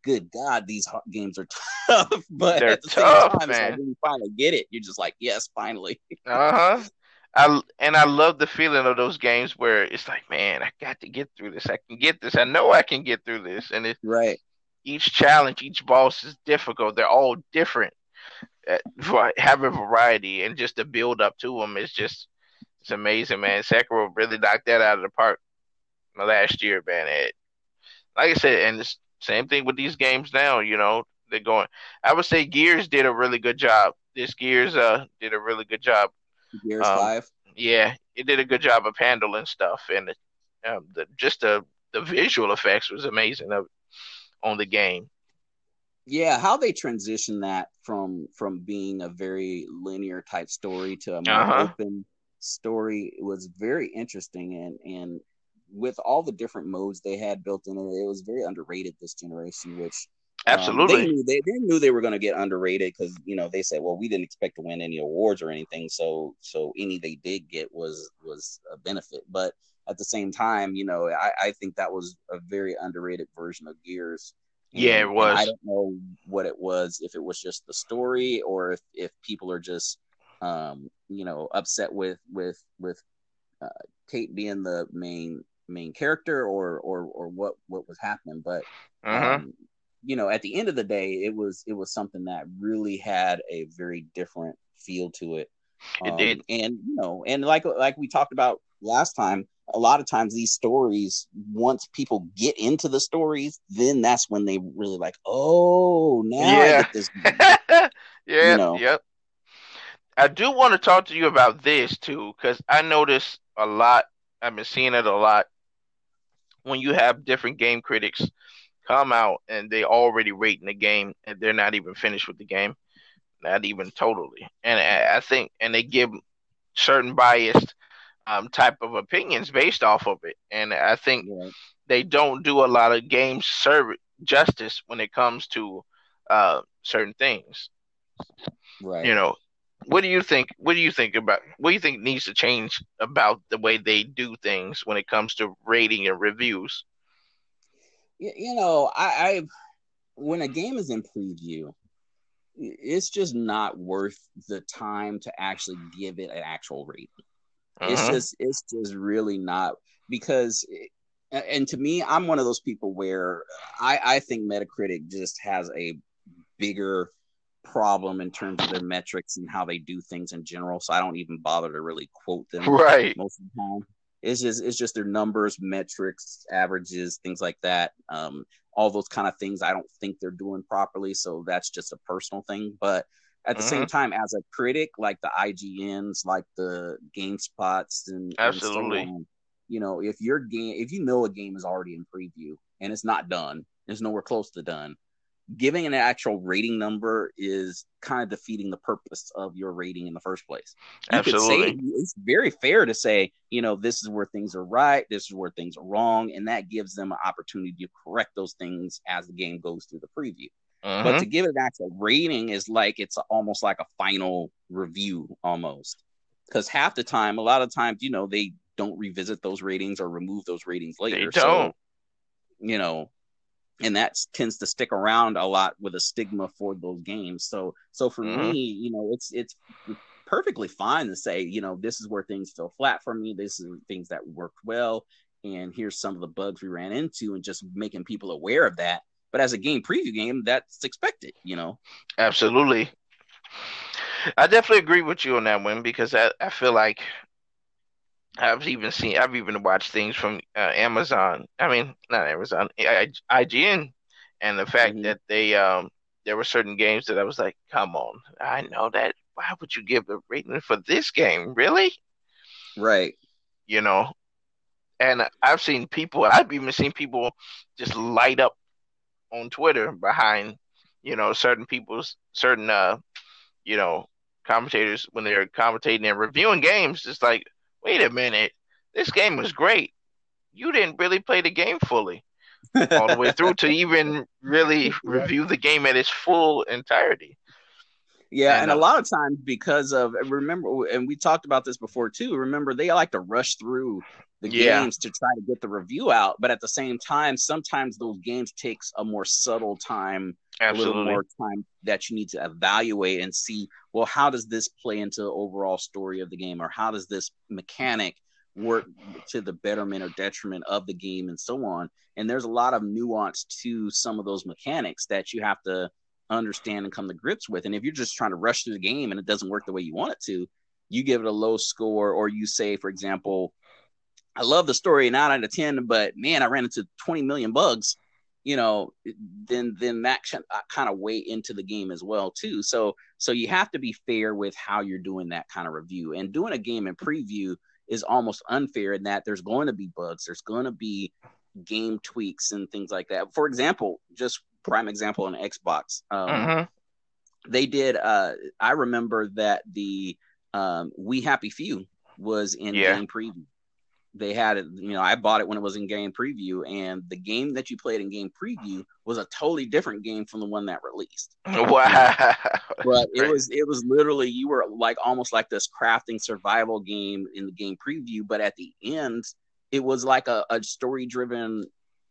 good God, these games are tough. but They're at the tough, same time, man. Like when you finally get it, you're just like, yes, finally. uh huh. I and I love the feeling of those games where it's like, man, I got to get through this. I can get this. I know I can get through this. And it's right. Each challenge, each boss is difficult. They're all different. Uh, having variety and just the build up to them is just it's amazing, man. Sekiro really knocked that out of the park my last year, man. It, like I said, and it's same thing with these games now. You know, they're going. I would say Gears did a really good job. This Gears uh did a really good job. Gears um, Five. Yeah, it did a good job of handling stuff, and um, the just the the visual effects was amazing of on the game. Yeah, how they transition that from from being a very linear type story to a more uh-huh. open story was very interesting and and with all the different modes they had built in it, it was very underrated this generation, which absolutely um, they, knew they, they knew they were going to get underrated because you know they said, well, we didn't expect to win any awards or anything, so so any they did get was was a benefit. But at the same time, you know, I, I think that was a very underrated version of Gears. And, yeah, it was. I don't know what it was, if it was just the story or if, if people are just, um, you know, upset with with with uh, Kait being the main main character or or or what what was happening but uh-huh. um, you know at the end of the day it was it was something that really had a very different feel to it it um, did and you know and like like we talked about last time a lot of times these stories once people get into the stories then that's when they really like oh now yeah. this yeah you know. yep i do want to talk to you about this too because i notice a lot i've been seeing it a lot when you have different game critics come out and they already rating the game and they're not even finished with the game, not even totally. And I think, and they give certain biased um, type of opinions based off of it. And I think yeah. they don't do a lot of game service justice when it comes to uh, certain things. Right. You know, what do you think? What do you think about? What do you think needs to change about the way they do things when it comes to rating and reviews? You know, I, I when a game is in preview, it's just not worth the time to actually give it an actual rating. Uh-huh. It's just, it's just really not because. and to me, I'm one of those people where I, I think Metacritic just has a bigger problem in terms of their metrics and how they do things in general. So I don't even bother to really quote them right most of the time. It's just it's just their numbers, metrics, averages, things like that. Um, all those kind of things I don't think they're doing properly. So that's just a personal thing. But at the same mm-hmm. time, as a critic, like the IGNs, like the GameSpots, and absolutely, and so on, you know, if your game, if you know a game is already in preview and it's not done, it's nowhere close to done, giving an actual rating number is kind of defeating the purpose of your rating in the first place. You Absolutely. Say, it's very fair to say, you know, this is where things are right, this is where things are wrong, and that gives them an opportunity to correct those things as the game goes through the preview. Uh-huh. But to give it an actual rating is like it's almost like a final review almost. Because half the time, a lot of times, you know, they don't revisit those ratings or remove those ratings later. They don't. So, you know, and that tends to stick around a lot with a stigma for those games. So so for mm-hmm. me, you know, it's it's perfectly fine to say, you know, this is where things fell flat for me. This is things that worked well, and here's some of the bugs we ran into, and just making people aware of that. But as a game preview game, that's expected, you know. Absolutely. I definitely agree with you on that one because I, I feel like I've even seen, I've even watched things from uh, Amazon. I mean, not Amazon, IGN, and the fact mm-hmm. that they um there were certain games that I was like, come on, I know that. Why would you give a rating for this game? Really? Right. You know, and I've seen people. I've even seen people just light up on Twitter behind, you know, certain people's certain uh, you know, commentators when they're commentating and reviewing games. It's like, wait a minute, this game was great. You didn't really play the game fully all the way through to even really review the game at its full entirety. Yeah, and, and a uh, lot of times because of remember, and we talked about this before too. Remember, they like to rush through the yeah. games to try to get the review out, but at the same time, sometimes those games takes a more subtle time, Absolutely. a little more time that you need to evaluate and see. Well, how does this play into the overall story of the game, or how does this mechanic work to the betterment or detriment of the game and so on. And there's a lot of nuance to some of those mechanics that you have to understand and come to grips with. And if you're just trying to rush through the game and it doesn't work the way you want it to, you give it a low score, or you say, for example, I love the story, nine out of ten, but man, I ran into 20 million bugs. You know, then then that uh, kind of weigh into the game as well too. So so you have to be fair with how you're doing that kind of review and doing a game in preview is almost unfair in that there's going to be bugs, there's going to be game tweaks and things like that. For example, just prime example on Xbox, um, mm-hmm. they did. Uh, I remember that the um, We Happy Few was in yeah. game preview they had it, you know, I bought it when it was in game preview, and the game that you played in game preview mm-hmm. was a totally different game from the one that released. Wow. But it was it was literally you were like almost like this crafting survival game in the game preview, but at the end, it was like a, a story driven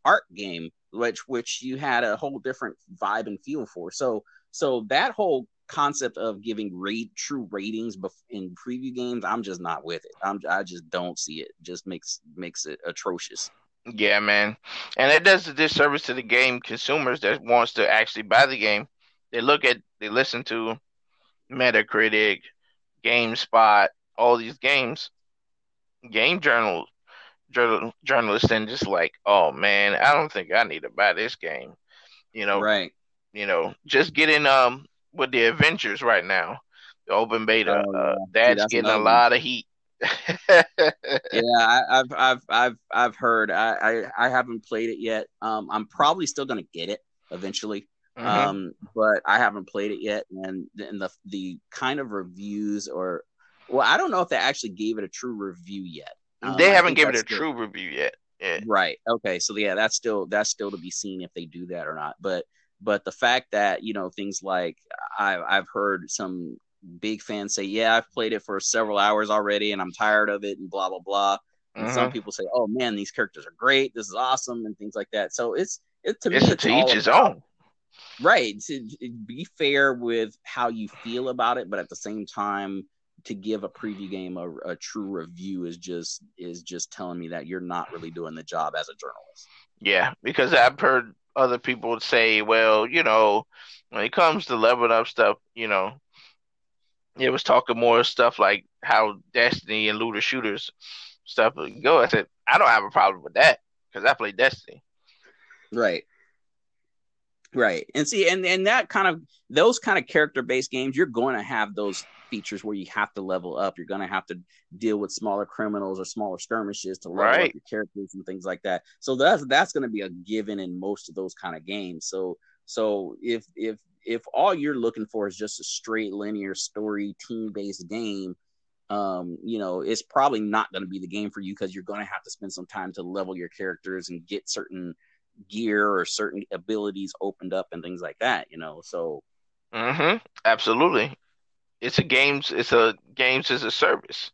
art game, which which you had a whole different vibe and feel for. So so that whole concept of giving rate true ratings in preview games, I'm just not with it. I'm I just don't see it. Just makes makes it atrocious. Yeah, man, and it does a disservice to the game consumers that wants to actually buy the game. They look at, they listen to Metacritic, GameSpot, all these games, game journal, journal journalists, and just like, oh man, I don't think I need to buy this game. You know, right? You know, just getting um with the Avengers right now, the open beta. Oh, uh, that's, that's, getting a lot of heat. yeah, I, have I've I've I've heard. I, I I haven't played it yet. Um, I'm probably still gonna get it eventually. Mm-hmm. Um, but I haven't played it yet, and and the the kind of reviews or well, I don't know if they actually gave it a true review yet. Um, they haven't given it a true review yet. Yeah. Right. Okay. So yeah, that's still that's still to be seen if they do that or not. But but the fact that you know things like I, I've heard some big fans say, "Yeah, I've played it for several hours already, and I'm tired of it," and blah blah blah. And mm-hmm. some people say, "Oh man, these characters are great. This is awesome," and things like that. So it's it to it's me, it's to each his own. Right. To, to be fair with how you feel about it, but at the same time, to give a preview game a, a, true review is just is just telling me that you're not really doing the job as a journalist. Yeah, because I've heard other people would say, well, you know, when it comes to leveling up stuff, you know, it was talking more stuff like how Destiny and looter shooters stuff go. I said, I don't have a problem with that because I play Destiny. Right. Right. And see, and, and that kind of those kind of character based games, you're going to have those features where you have to level up. You're going to have to deal with smaller criminals or smaller skirmishes to level right. up your characters and things like that. So that's that's going to be a given in most of those kind of games. So so if if if all you're looking for is just a straight linear story team based game, um, you know, it's probably not going to be the game for you because you're going to have to spend some time to level your characters and get certain gear or certain abilities opened up and things like that. You know, so. Mm-hmm. Absolutely it's a games it's a games as a service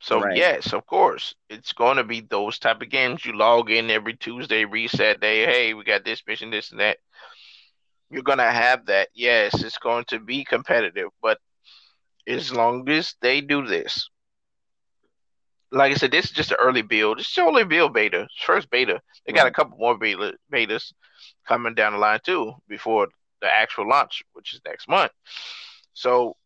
so right. yes of course it's going to be those type of games you log in every tuesday reset day hey we got this mission this and that you're going to have that yes it's going to be competitive but as long as they do this like i said this is just an early build it's only build beta first beta they got a couple more beta betas coming down the line too before the actual launch which is next month so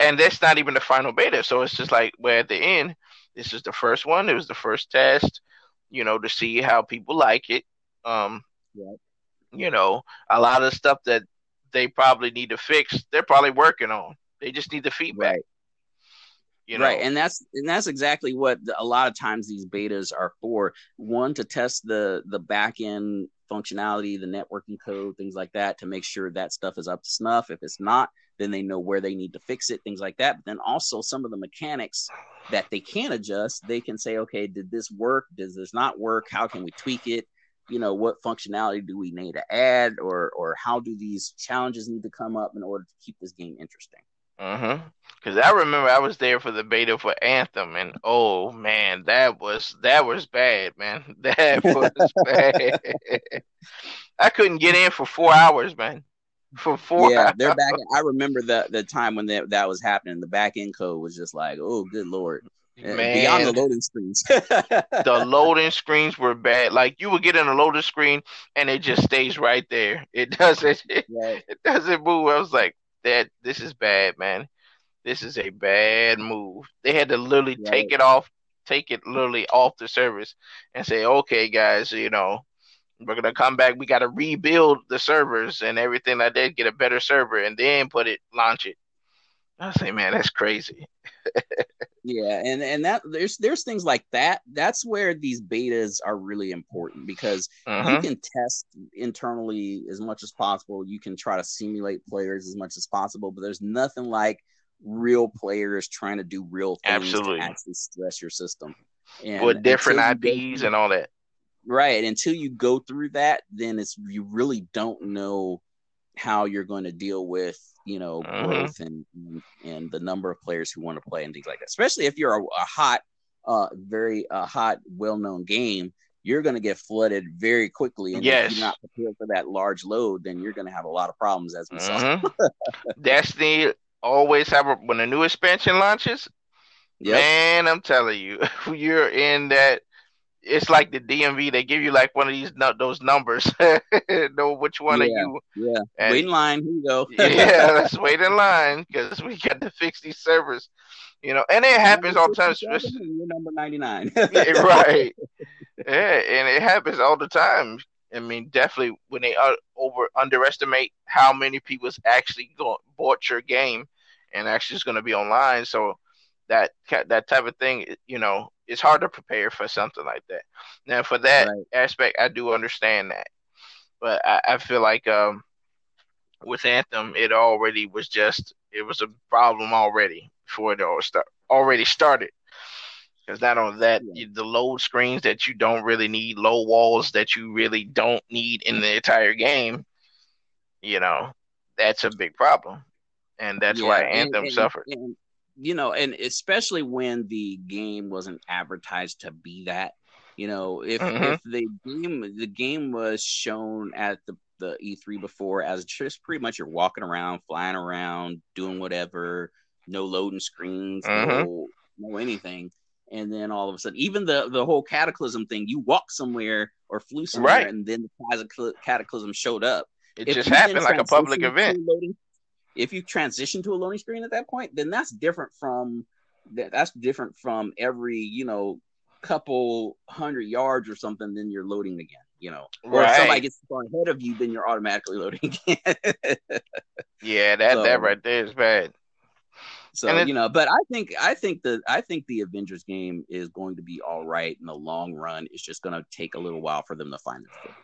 and that's not even the final beta. So it's just like we're at the end. This is the first one. It was the first test, you know, to see how people like it. Um, yeah. you know, a lot of stuff that they probably need to fix, they're probably working on. They just need the feedback. Right. You know? Right, and that's and that's exactly what a lot of times these betas are for. One to test the the back end functionality, the networking code, things like that, to make sure that stuff is up to snuff. If it's not, then they know where they need to fix it, things like that. But then also some of the mechanics that they can adjust, they can say, okay, did this work? Does this not work? How can we tweak it? You know, what functionality do we need to add, or or how do these challenges need to come up in order to keep this game interesting? Mm-hmm. Because I remember I was there for the beta for Anthem, and oh man, that was that was bad, man. That was bad. I couldn't get in for four hours, man. For four. Yeah, hours. they're back. I remember the the time when that that was happening. The back end code was just like, oh, good lord. Man, beyond the loading screens. the loading screens were bad. Like you would get in a loading screen and it just stays right there. It doesn't. It, right. it doesn't move. I was like, that this is bad, man. This is a bad move. They had to literally right. take it off, take it literally off the service, and say, okay, guys, you know, we're gonna come back. We got to rebuild the servers and everything like that, get a better server, and then put it, launch it. I say, man, that's crazy. Yeah, and and that there's there's things like that. That's where these betas are really important because uh-huh. you can test internally as much as possible. You can try to simulate players as much as possible, but there's nothing like real players trying to do real things Absolutely. to actually stress your system. And with different IPs and all that. Right. Until you go through that, then it's you really don't know how you're going to deal with you know mm-hmm. growth and and the number of players who want to play and things like that. Especially if you're a, a hot, uh, very uh, hot, well-known game, you're going to get flooded very quickly. And yes. if you're not prepared for that large load, then you're going to have a lot of problems, as we mm-hmm. saw. Destiny always have a, when a new expansion launches. Yep. Man, I'm telling you, you're in that it's like the DMV. They give you like one of these those numbers. know which one yeah, are you? Yeah. And, wait in line. Here you go. yeah, let's wait in line because we got to fix these servers. You know, and it happens all the time. You're number ninety nine. yeah, right. Yeah, and it happens all the time. I mean, definitely when they uh, over underestimate how many people's actually go, bought your game and actually is going to be online. So that that type of thing, you know, it's hard to prepare for something like that. Now, for that right. aspect, I do understand that, but I, I feel like um, with Anthem, it already was just it was a problem already before it all start already started. Because not only that, yeah. the load screens that you don't really need, low walls that you really don't need in the entire game, you know, that's a big problem, and that's yeah, why Anthem and, and, suffered. And, you know, and especially when the game wasn't advertised to be that. You know, if mm-hmm. if the game the game was shown at the the E3 before as just pretty much you're walking around, flying around, doing whatever, no loading screens, mm-hmm. no, no anything. And then all of a sudden, even the the whole cataclysm thing, you walk somewhere or flew somewhere, right. and then the cataclysm showed up. It if just happened like a public event. Loading, if you transition to a loading screen at that point, then that's different from that. That's different from every you know couple hundred yards or something. Then you're loading again. You know, or right. if somebody gets far ahead of you, then you're automatically loading again. yeah, that so, that right there is bad. So it, you know, but I think I think the I think the Avengers game is going to be all right in the long run. It's just going to take a little while for them to find their footing.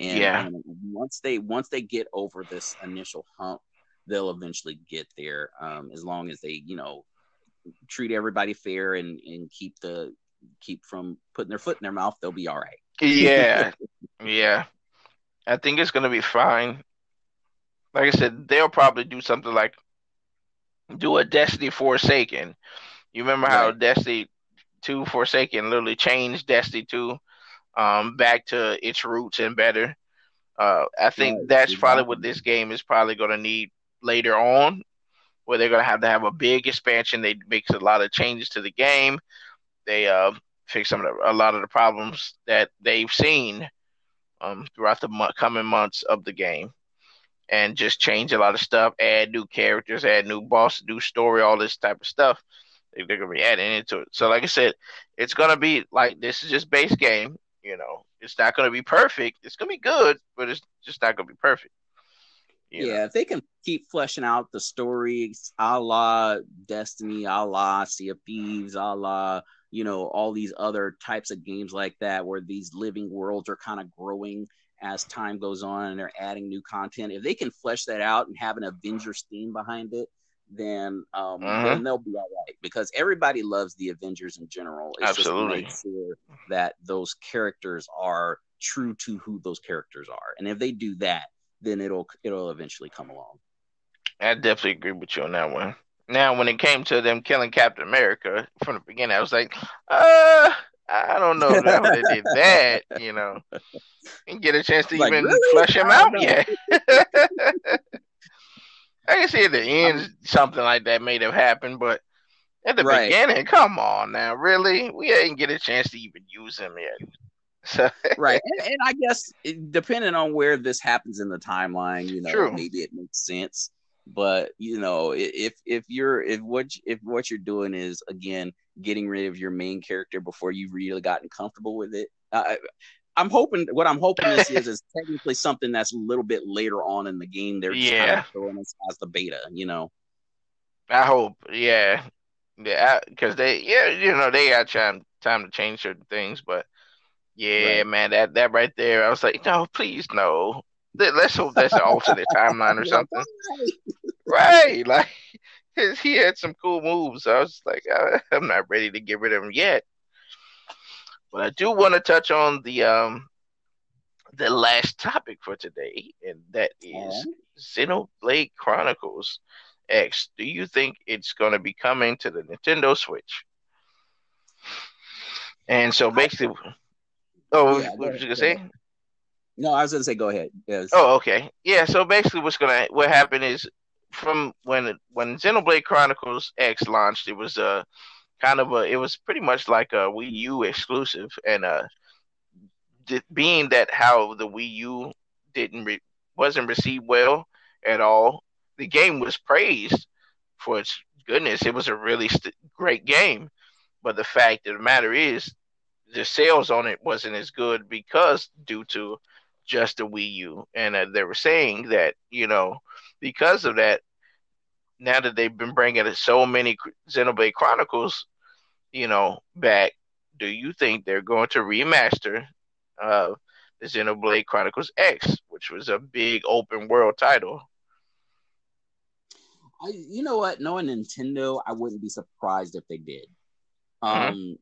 And, yeah. and once they once they get over this initial hump, they'll eventually get there um, as long as they you know treat everybody fair and and keep the keep from putting their foot in their mouth they'll be all right. Yeah. Yeah. I think it's gonna be fine. Like i said they'll probably do something like do a destiny forsaken. You remember how right. destiny 2 forsaken literally changed destiny 2 um, back to its roots and better? Uh, I think right. that's probably what this game is probably going to need later on, where they're going to have to have a big expansion. They make a lot of changes to the game. They uh, fix some of the, a lot of the problems that they've seen um, throughout the mo- coming months of the game, and just change a lot of stuff. Add new characters, add new boss, new story, all this type of stuff. They're going to be adding into it. So, like I said, it's going to be like this is just base game. You know, it's not going to be perfect. It's going to be good, but it's just not going to be perfect. Yeah, know? if they can keep fleshing out the stories, a la Destiny, a la Sea of Thieves, a la you know all these other types of games like that, where these living worlds are kind of growing as time goes on and they're adding new content. If they can flesh that out and have an Avengers theme behind it, then um, uh-huh. then they'll be all right because everybody loves the Avengers in general. It's Absolutely. just to make sure that those characters are true to who those characters are, and if they do that, then it'll it'll eventually come along. I definitely agree with you on that one. Now, when it came to them killing Captain America from the beginning, I was like, uh, I don't know how they did that, you know. And get a chance to like, even really? flush him out yet. I can see at the end something like that may have happened, but at the right. beginning, come on now, really? We didn't get a chance to even use him yet. So. right, and, and, I guess depending on where this happens in the timeline, you know, True. maybe it makes sense. But you know, if if you're if what if what you're doing is again getting rid of your main character before you've really gotten comfortable with it, I, I'm hoping what I'm hoping this is is technically something that's a little bit later on in the game. They're yeah. kind of throwing us as the beta, you know. I hope, yeah, yeah, because they, yeah, you know, they got time time to change certain things, but yeah, right. man, that that right there, I was like, no, please, no. Let's hope that's an alternate timeline or something. right, like he had some cool moves. I was like, I, I'm not ready to get rid of him yet. But I do want to touch on the um the last topic for today, and that is Xenoblade Chronicles X. Do you think it's going to be coming to the Nintendo Switch? And so basically, oh, yeah, what was you gonna say? No, I was gonna say go ahead. Yes. Oh, okay. Yeah. So basically, what's gonna what happened is from when when Xenoblade Chronicles X launched, it was a kind of a it was pretty much like a Wii U exclusive, and uh, being that how the Wii U didn't re- wasn't received well at all, the game was praised for its goodness. It was a really st- great game, but the fact of the matter is, the sales on it wasn't as good because due to just the Wii U, and uh, they were saying that you know because of that, now that they've been bringing so many Xenoblade Chronicles, you know, back, do you think they're going to remaster uh, the Xenoblade Chronicles X, which was a big open world title? I, you know what? Knowing Nintendo, I wouldn't be surprised if they did. Mm-hmm.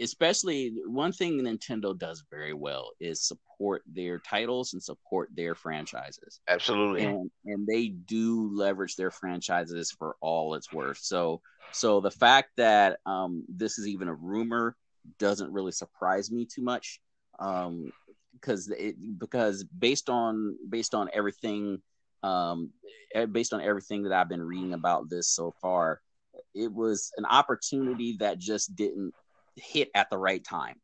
Especially one thing Nintendo does very well is support their titles and support their franchises. Absolutely. And and they do leverage their franchises for all it's worth. So so the fact that um, this is even a rumor doesn't really surprise me too much. Um, because it because based on based on everything um based on everything that I've been reading about this so far, it was an opportunity that just didn't hit at the right time.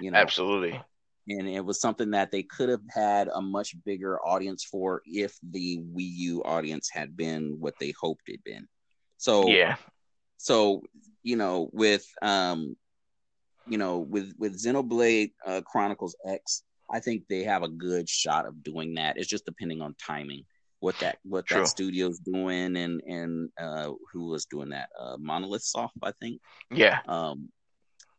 You know, absolutely. And it was something that they could have had a much bigger audience for if the Wii U audience had been what they hoped it'd been. So yeah. So you know, with um, you know, with with Xenoblade uh, Chronicles X, I think they have a good shot of doing that. It's just depending on timing what that what True. that studio's doing and and uh who was doing that uh monolith soft i think yeah um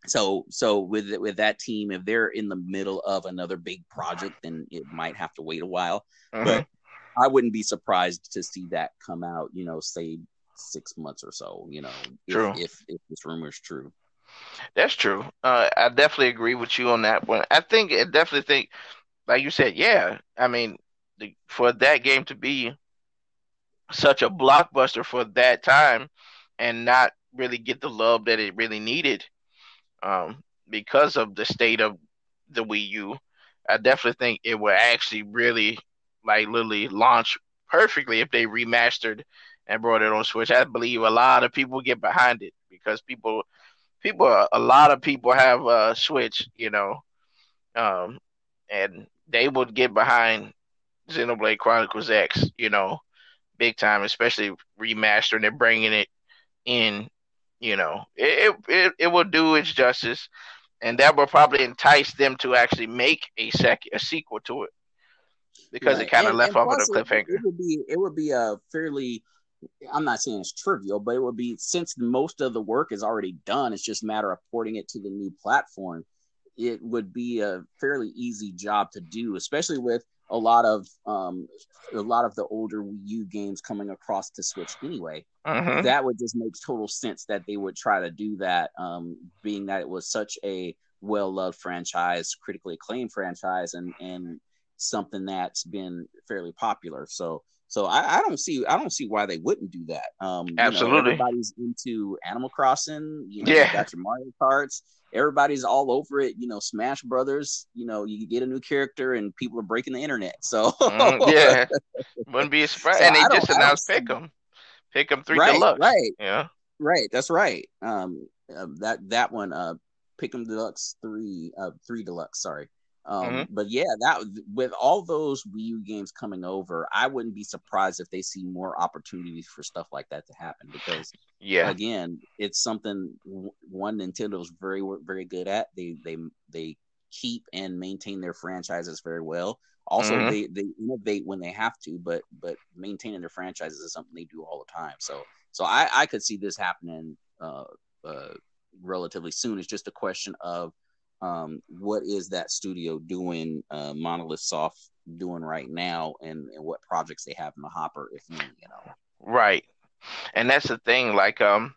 so so with with that team if they're in the middle of another big project then it might have to wait a while uh-huh. but i wouldn't be surprised to see that come out you know say six months or so you know true. If, if, if this rumor is true that's true uh, i definitely agree with you on that one i think i definitely think like you said yeah i mean the, for that game to be such a blockbuster for that time and not really get the love that it really needed um, because of the state of the Wii U. I definitely think it would actually really like literally launch perfectly if they remastered and brought it on Switch. I believe a lot of people get behind it because people, people, a lot of people have a Switch, you know, um, and they would get behind Xenoblade Chronicles X, you know, big time, especially remastering and bringing it in you know, it, it it will do its justice. and that will probably entice them to actually make a sec a sequel to it because right. it kind of left off with a cliffhanger. It would be it would be a fairly I'm not saying it's trivial, but it would be since most of the work is already done, it's just a matter of porting it to the new platform. It would be a fairly easy job to do, especially with a lot of um, a lot of the older Wii U games coming across to Switch anyway. Mm-hmm. That would just make total sense that they would try to do that, um, being that it was such a well loved franchise, critically acclaimed franchise, and and something that's been fairly popular. So so I, I, don't see I don't see why they wouldn't do that. Um, Absolutely, you know, everybody's into Animal Crossing. You know, yeah, you got your Mario Karts. Everybody's all over it. You know, Smash Brothers. You know, you get a new character and people are breaking the internet. So mm, yeah, wouldn't be a surprise. So and they just announced Pikmin, Pikmin Three right, Deluxe. Right. Yeah. Right. That's right. Um, uh, that that one. Uh, Pikmin Deluxe Three. Uh, Three Deluxe. Sorry. Um, mm-hmm. But yeah, that with all those Wii U games coming over, I wouldn't be surprised if they see more opportunities for stuff like that to happen because yeah, again, it's something one Nintendo's very very good at. They they they keep and maintain their franchises very well. Also, mm-hmm. they they innovate when they have to, but but maintaining their franchises is something they do all the time. So so I I could see this happening uh, uh relatively soon. It's just a question of um, what is that studio doing, uh, Monolith Soft doing right now, and, and what projects they have in the hopper, if any, you know. Right, and that's the thing. Like, um,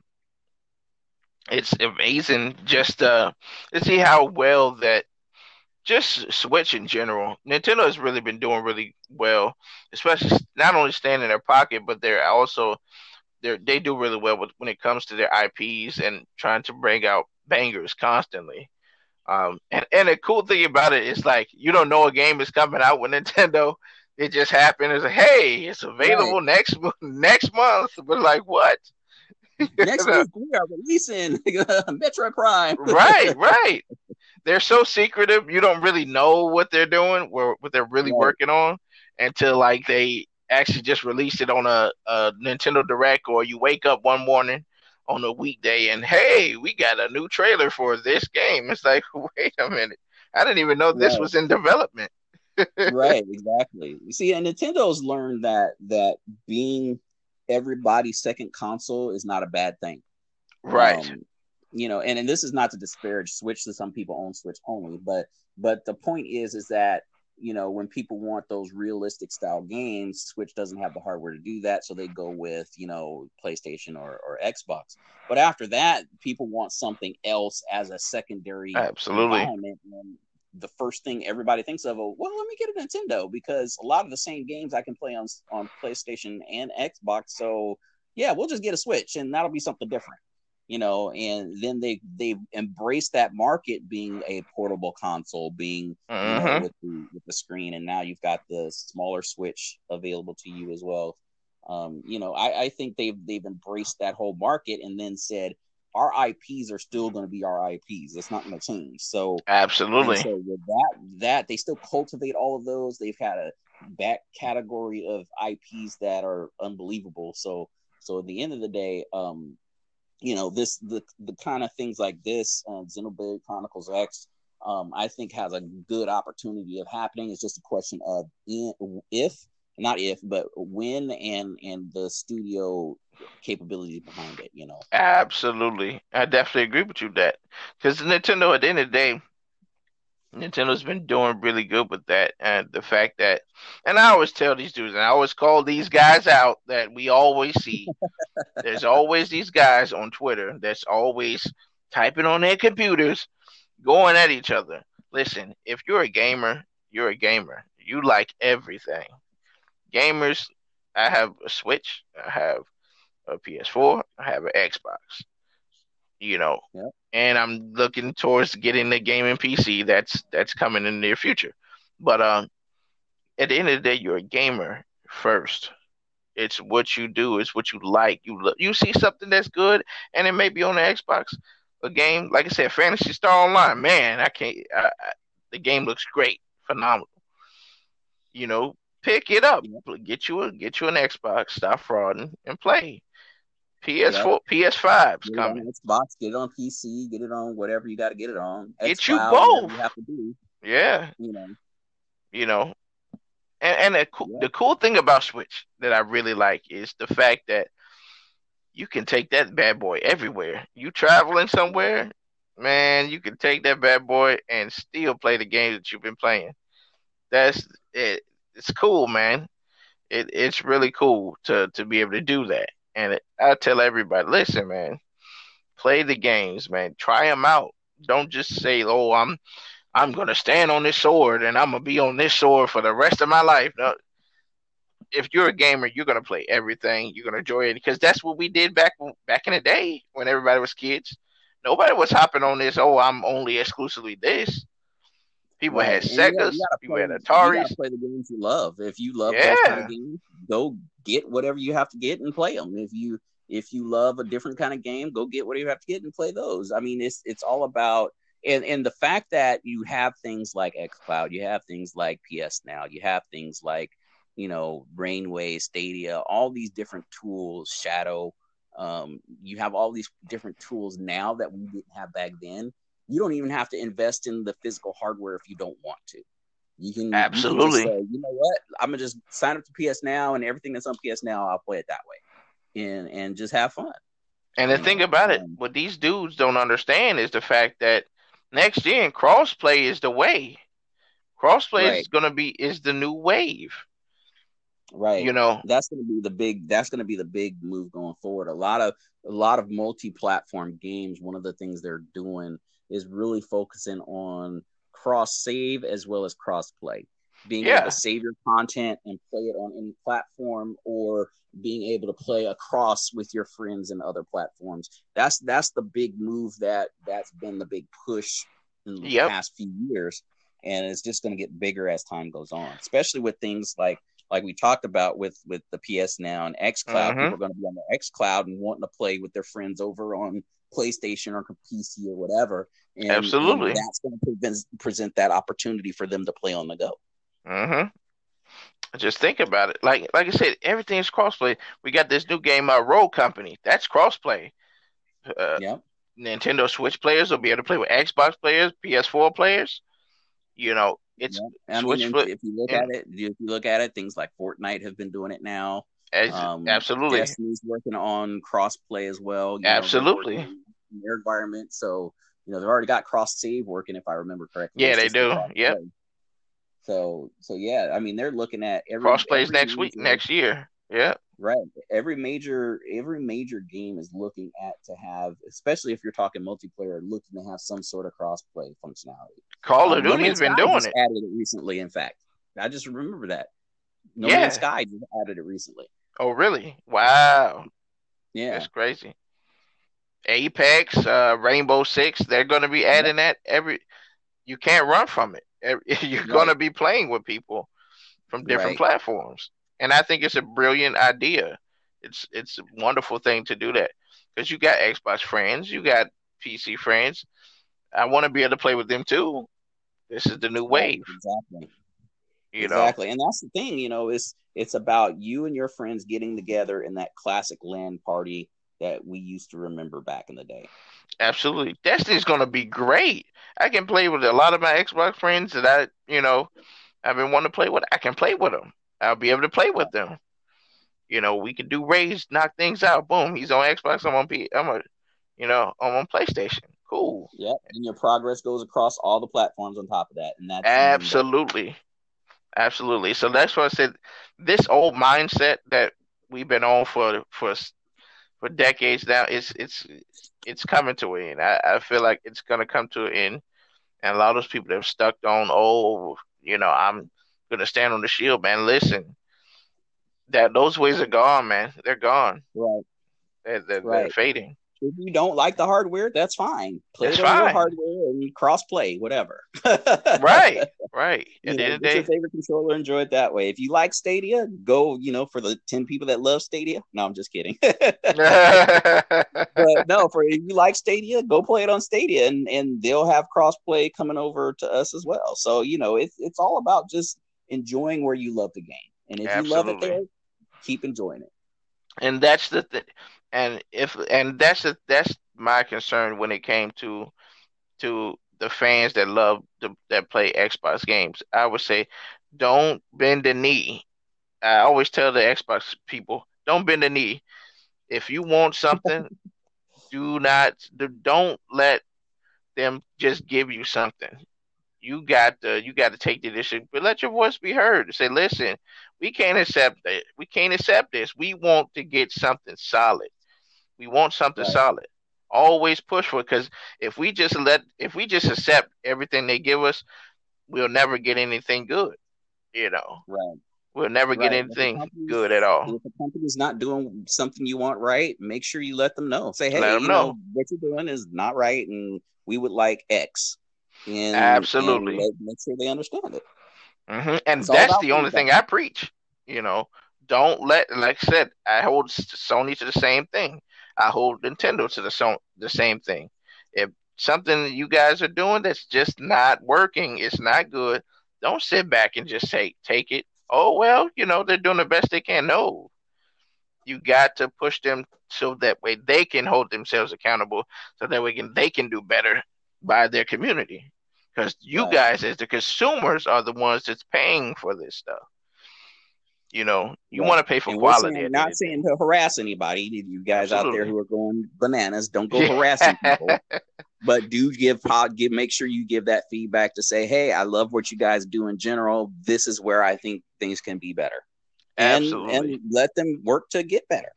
it's amazing just uh to see how well that just Switch in general. Nintendo has really been doing really well, especially not only staying in their pocket, but they're also they they do really well with, when it comes to their IPs and trying to bring out bangers constantly. Um, and, and the cool thing about it is like you don't know a game is coming out with Nintendo. It just happened. It's like, hey, it's available right. next next month. But like, what? Next week we are releasing Metroid Prime. right, right. They're so secretive. You don't really know what they're doing, or what they're really right. working on, until like they actually just released it on a, a Nintendo Direct, or you wake up one morning on a weekday and hey, we got a new trailer for this game. It's like, wait a minute. I didn't even know this right. was in development. right, exactly. You see, and Nintendo's learned that that being everybody's second console is not a bad thing. Right. Um, you know, and, and this is not to disparage Switch to some people own Switch only, but but the point is is that you know, when people want those realistic style games, Switch doesn't have the hardware to do that, so they go with you know PlayStation or, or Xbox. But after that, people want something else as a secondary absolutely environment. And the first thing everybody thinks of, oh, well, let me get a Nintendo because a lot of the same games I can play on on PlayStation and Xbox. So yeah, we'll just get a Switch, and that'll be something different you know, and then they they embrace that market being a portable console, being mm-hmm. you know, with the with the screen, and now you've got the smaller Switch available to you as well. Um, you know, I, I think they've they've embraced that whole market and then said our IPs are still going to be our IPs. It's not going to change. So absolutely. So with that, that they still cultivate all of those. They've had a back category of IPs that are unbelievable. So so at the end of the day, um, you know this the the kind of things like this uh, xenoblade chronicles x um, i think has a good opportunity of happening. It's just a question of if not if but when and and the studio capability behind it you know. Absolutely. I definitely agree with you that because nintendo at the end of the day Nintendo's been doing really good with that, and the fact that, and I always tell these dudes, and I always call these guys out that we always see. there's always these guys on Twitter that's always typing on their computers, going at each other. Listen, if you're a gamer, you're a gamer. You like everything. Gamers, I have a Switch, I have a PS4, I have an Xbox. You know, yep and I'm looking towards getting the gaming PC that's that's coming in the near future. But um, at the end of the day, you're a gamer first. It's what you do. It's what you like. You look, you see something that's good, and it may be on the Xbox. A game like I said, Phantasy Star Online. Man, I can't. I, I, the game looks great, phenomenal. You know, pick it up. Get you a get you an Xbox. Stop frauding and play. PS4, PS5's Get it coming. on Xbox, get it on PC, get it on whatever you got to get it on. Get you both. You have to do, Yeah, you know. you know. And and the cool, Yeah. the cool thing about Switch that I really like is the fact that you can take that bad boy everywhere. You traveling somewhere, man, you can take that bad boy and still play the game that you've been playing. That's it. It's cool, man. It it's really cool to to be able to do that. And I tell everybody, listen, man, play the games, man. Try them out. Don't just say, "Oh, I'm I'm gonna stand on this sword and I'm gonna be on this sword for the rest of my life." No, if you're a gamer, you're gonna play everything. You're gonna enjoy it because that's what we did back back in the day when everybody was kids. Nobody was hopping on this. Oh, I'm only exclusively this. People Right. had And you gotta- Segas. people play- had gotta play the games you love. If you love those kind of games, go get whatever you have to get and play them. If you if you love a different kind of game, go get whatever you have to get and play those. I mean, it's it's all about and and the fact that you have things like xCloud, you have things like PS Now, you have things like you know Rainway, Stadia, all these different tools, Shadow. Um, you have all these different tools now that we didn't have back then. You don't even have to invest in the physical hardware if you don't want to. You can you can Absolutely. say, you know what? I'm gonna just sign up to PS Now and everything that's on PS Now, I'll play it that way, and and just have fun. And the you thing know, about it, what these dudes don't understand is the fact that next gen crossplay is the way. Crossplay is gonna be is the new wave. Right. You know, that's to be the big that's to be the big move going forward a lot of a lot of multi-platform games one of the things they're doing is really focusing on cross save as well as cross play being Yeah. able to save your content and play it on any platform or being able to play across with your friends and other platforms that's that's the big move that that's been the big push in the Yep. past few years and it's just going to get bigger as time goes on especially with things like like we talked about with with the PS Now and X Cloud, Mhm. people are going to be on the X Cloud and wanting to play with their friends over on PlayStation or PC or whatever. And, Absolutely. and that's going to present, present that opportunity for them to play on the go. hmm Just think about it. Like like I said, everything is crossplay. We got this new game, uh, Rogue Company. That's crossplay. Uh, yeah, Nintendo Switch players will be able to play with Xbox players, PS4 players. You know, it's I mean, Switch and if you look yeah. at it, if you look at it, things like Fortnite have been doing it now. Um, absolutely. Destiny's working on crossplay as well. you know, Absolutely. in their environment, so you know they've already got cross save working, if I remember correctly. Yeah, they do. Yeah. So, so yeah, I mean, they're looking at every Cross plays every next week, next year. Yeah. Right. Every major every major game is looking at to have, especially if you're talking multiplayer, looking to have some sort of crossplay functionality. Call of Um, Duty has been doing it. Added it recently. In fact, I just remember that. No Yeah. Man's Sky just added it recently. Oh, really? Wow. Yeah. That's crazy. Apex, uh, Rainbow Six, they're going to be adding that every. You can't run from it. You're going to be playing with people from different Right. platforms, and I think it's a brilliant idea. It's it's a wonderful thing to do that because you got Xbox friends, you got PC friends. I want to be able to play with them too. This is the new wave, Exactly. You know. exactly. And that's the thing, you know, it's it's about you and your friends getting together in that classic LAN party that we used to remember back in the day. Absolutely. Destiny's gonna be great. I can play with a lot of my Xbox friends that I, you know, I've been wanting to play with. I can play with them. I'll be able to play with them. You know, we can do raids, knock things out. Boom, he's on Xbox. I'm on P. I'm a, you know, I'm on PlayStation. Cool. Yep. And your progress goes across all the platforms on top of that. And that's Absolutely, absolutely. So that's why I said this old mindset that we've been on for for for decades now. It's it's it's coming to an end. I, I feel like it's gonna come to an end, and a lot of those people that have stuck on, oh, you know, I'm gonna stand on the shield, man. Listen, that those ways are gone, man. They're gone. right. They're, they're, they're fading. If you don't like the hardware, that's fine. Play That's it on your hardware and cross play, whatever. Right, right. You At the know, end of the get your favorite controller, enjoy it that way. If you like Stadia, go, you know, for the 10 people that love Stadia. No, I'm just kidding. but no, for if you like Stadia, go play it on Stadia and, and they'll have crossplay coming over to us as well. So, you know, it's it's all about just enjoying where you love the game. And if you love it there, keep enjoying it. and that's the th- and if and that's a, that's my concern when it came to to the fans that love the, that play Xbox games. I would say, don't bend the knee. I always tell the Xbox people, don't bend the knee. If you want something, do not don't let them just give you something. You got to you got to take the initiative, but let your voice be heard. Say, listen, we can't accept it. We can't accept this. We want to get something solid. We want something right. solid. Always push for it because if we just let if we just accept everything they give us, we'll never get anything good. You know. Right. We'll never right. get anything good at all. If a company's not doing something you want right, make sure you let them know. Say, hey, you know. know. what you're doing is not right, and we would like X. And, Absolutely. And make sure they understand it. Mm-hmm. And it's that's the only thing I preach. You know, don't let, like I said, I hold Sony to the same thing. I hold Nintendo to the so- the same thing. If something you guys are doing that's just not working, it's not good. Don't sit back and just say take it. Oh well, you know they're doing the best they can. No, you got to push them so that way they can hold themselves accountable, so that way can they can do better by their community. Because you right. guys, as the consumers, are the ones that's paying for this stuff. You know, you want to pay for quality. Saying, not saying to harass anybody. You guys Absolutely. out there who are going bananas, don't go harassing people. But do give give make sure you give that feedback to say, hey, I love what you guys do in general. This is where I think things can be better. And, Absolutely. and let them work to get better.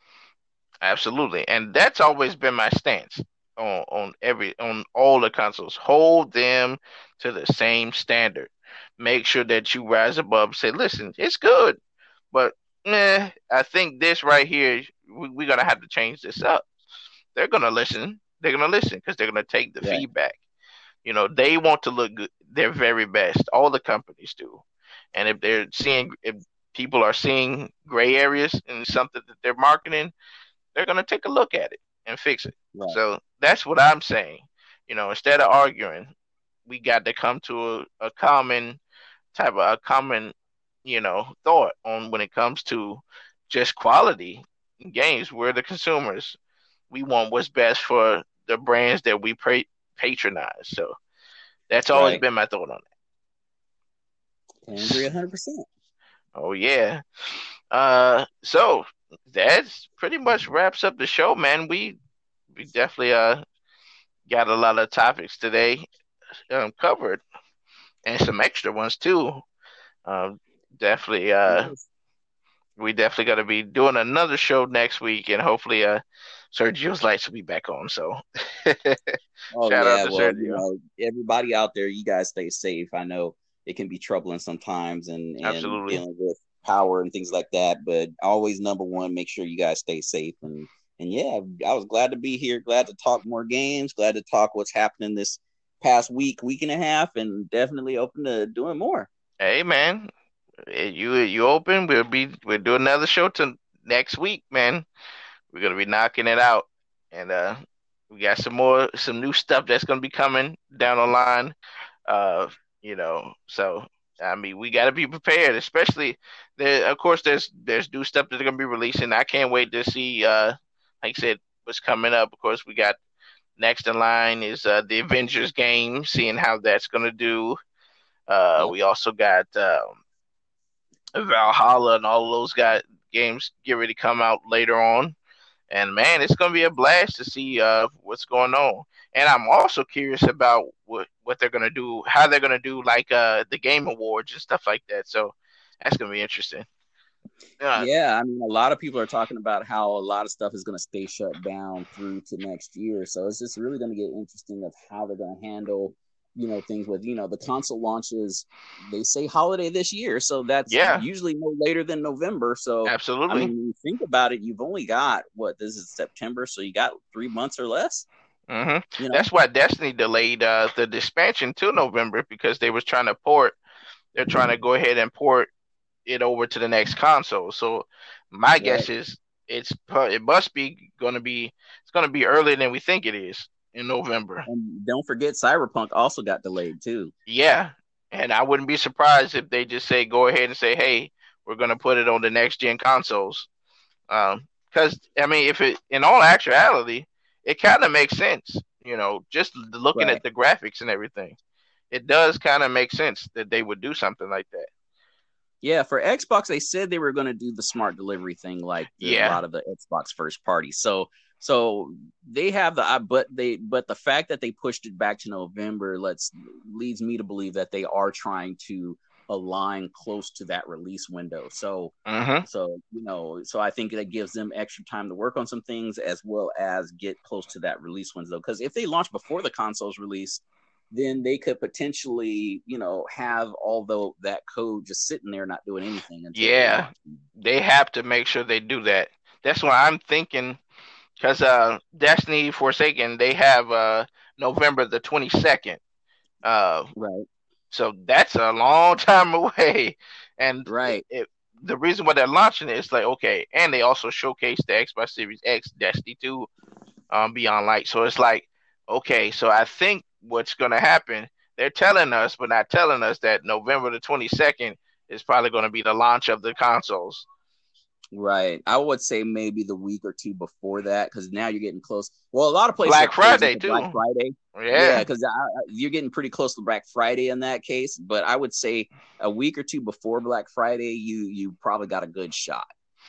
Absolutely. And that's always been my stance on, on every on all the consoles. Hold them to the same standard. Make sure that you rise above. Say, listen, it's good. But eh, I think this right here, we, we're gonna have to change this up. They're gonna listen. They're gonna listen because they're gonna take the yeah. feedback. You know, they want to look good, their very best. All the companies do. And if they're seeing, if people are seeing gray areas in something that they're marketing, they're gonna take a look at it and fix it. Right. So that's what I'm saying. You know, instead of arguing, we got to come to a, a common type of a common you know, thought on when it comes to just quality games. We're the consumers. We want what's best for the brands that we patronize. So that's always right. been my thought on that. I agree 100%. Oh, yeah. Uh, so that's pretty much wraps up the show, man. We we definitely uh got a lot of topics today um, covered and some extra ones too. Um, definitely uh we definitely got to be doing another show next week and hopefully uh Sergio's lights will be back on so. Oh, shout yeah, out to well, Sergio. You know, everybody out there you guys stay safe. I know it can be troubling sometimes and, and Absolutely. dealing with power and things like that but always number one make sure you guys stay safe. And and yeah I was glad to be here glad to talk more games glad to talk what's happening this past week week and a half and definitely open to doing more. Hey man you you open. We'll be we'll do another show to next week, man. We're gonna be knocking it out, and uh, we got some more some new stuff that's gonna be coming down the line. Uh, you know, so I mean, we got to be prepared, especially there. Of course, there's there's new stuff that they're gonna be releasing. I can't wait to see. Uh, like I said, what's coming up. Of course, we got next in line is uh, the Avengers game, seeing how that's gonna do. Uh, we also got um, Valhalla and all those guys games get ready to come out later on. And man, it's gonna be a blast to see uh, what's going on. And I'm also curious about what what they're gonna do, how they're gonna do like uh, the game awards and stuff like that. So that's gonna be interesting. Uh, yeah, I mean, a lot of people are talking about how a lot of stuff is going to stay shut down through to next year. So it's just really going to get interesting of how they're going to handle you know things with you know the console launches they say holiday this year so that's yeah. usually no later than november so absolutely I mean, you think about it you've only got what this is september so you got three months or less mm-hmm. you know? that's why destiny delayed uh, the expansion to november because they was trying to port they're trying to go ahead and port it over to the next console so my right. guess is it's it must be going to be it's going to be earlier than we think it is in November. And don't forget, Cyberpunk also got delayed too. Yeah, and I wouldn't be surprised if they just say go ahead and say, "Hey, we're going to put it on the next gen consoles," um, because because I mean, if it in all actuality, it kind of makes sense. You know, just looking Right. at the graphics and everything, it does kind of make sense that they would do something like that. Yeah, for Xbox, they said they were going to do the smart delivery thing, like the, Yeah. a lot of the Xbox first party. So, so they have the, but they, but the fact that they pushed it back to November lets leads me to believe that they are trying to align close to that release window. So, hmm so you know, so I think that gives them extra time to work on some things as well as get close to that release window. Because if they launch before the console's release, then they could potentially, you know, have all the that code just sitting there not doing anything. Until they Yeah. launch. They have to make sure they do that. That's why I'm thinking, because uh, Destiny Forsaken, they have uh, November the 22nd. Uh, right, so that's a long time away. And right, it, the reason why they're launching it is like, okay, and they also showcase the Xbox Series X, Destiny 2, um, Beyond Light. So it's like, okay, so I think what's going to happen, they're telling us, but not telling us that November the 22nd is probably going to be the launch of the consoles. Right. I would say maybe the week or two before that, because now you're getting close. Well, a lot of places Black Friday, too. Black Friday. Yeah. Yeah, because you're getting pretty close to Black Friday in that case. But I would say a week or two before Black Friday, you you probably got a good shot.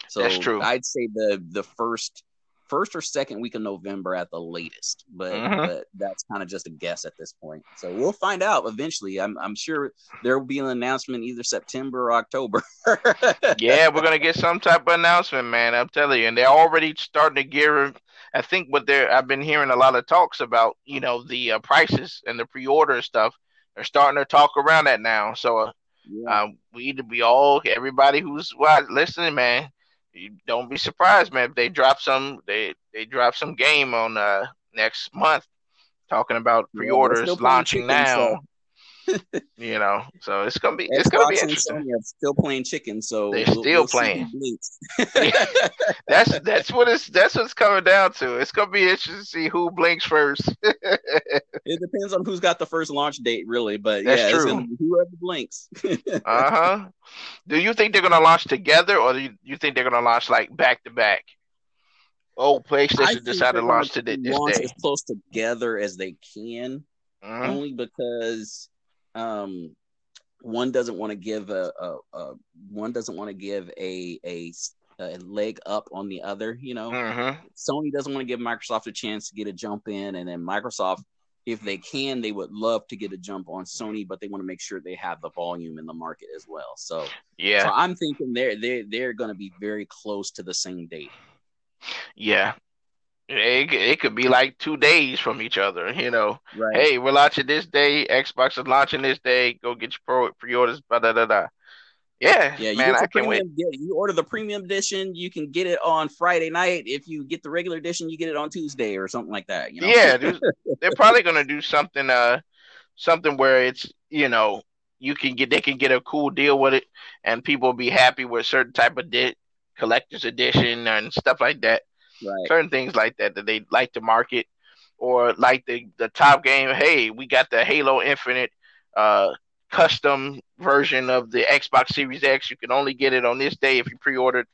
So That's true. I'd say the the first first or second week of November at the latest. But Mhm. but that's kind of just a guess at this point. So we'll find out eventually. I'm I'm sure there will be an announcement either September or October. yeah, we're gonna get some type of announcement, man. I'm telling you, and they're already starting to gear. I think what they're. I've been hearing a lot of talks about, you know, the uh, prices and the pre-order stuff. They're starting to talk around that now. So uh, Yeah. um, we need to be all everybody who's listening, man. You don't be surprised, man. If they drop some, they they drop some game on uh next month, talking about pre-orders playing launching now. so- you know, so it's gonna be it's gonna be interesting. Still playing chicken, so They're we'll- still we'll playing. That's that's what it's that's what it's coming down to. It's gonna be interesting to see who blinks first. It depends on who's got the first launch date, really. But That's yeah, true. whoever blinks. uh huh. Do you think they're gonna launch together, or do you, you think they're gonna launch like back to back? Oh, PlayStation decided to launch today this launch day. as close together as they can, Mhm. only because um, one doesn't want to give a, a, a one doesn't want to give a, a a leg up on the other. You know, Mhm. Sony doesn't want to give Microsoft a chance to get a jump in, and then Microsoft, if they can, they would love to get a jump on Sony, but they want to make sure they have the volume in the market as well. So, so Yeah, I'm thinking they're they they're going to be very close to the same date. yeah. It, it could be like two days from each other. You know, Right. hey, we're launching this day. Xbox is launching this day. Go get your pro pre-orders. Da da da. Yeah, Yeah, you man, I can't wait. premium. Yeah, you order the premium edition, you can get it on Friday night. If you get the regular edition, you get it on Tuesday or something like that. You know? Yeah, they're probably gonna do something uh something where it's you know you can get they can get a cool deal with it and people will be happy with certain type of di- collector's edition and stuff like that. Right. Certain things like that that they like to market or like the the top game. Hey, we got the Halo Infinite uh custom version of the Xbox Series X. You can only get it on this day if you pre-ordered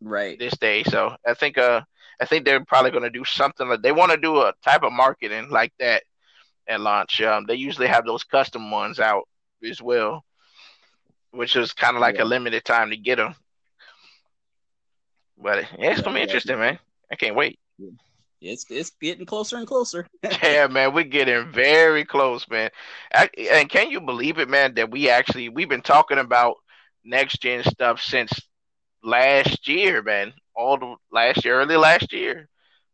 Right. this day. So I think uh I think they're probably going to do something like they want to do a type of marketing like that at launch. Um, they usually have those custom ones out as well, which is kind of like Yeah. a limited time to get them. But yeah, it's gonna be interesting, man. I can't wait. It's it's getting closer and closer. yeah, man, we're getting very close, man. I, and can you believe it, man, that we actually we've been talking about next gen stuff since last year, man. All the last year, early last year,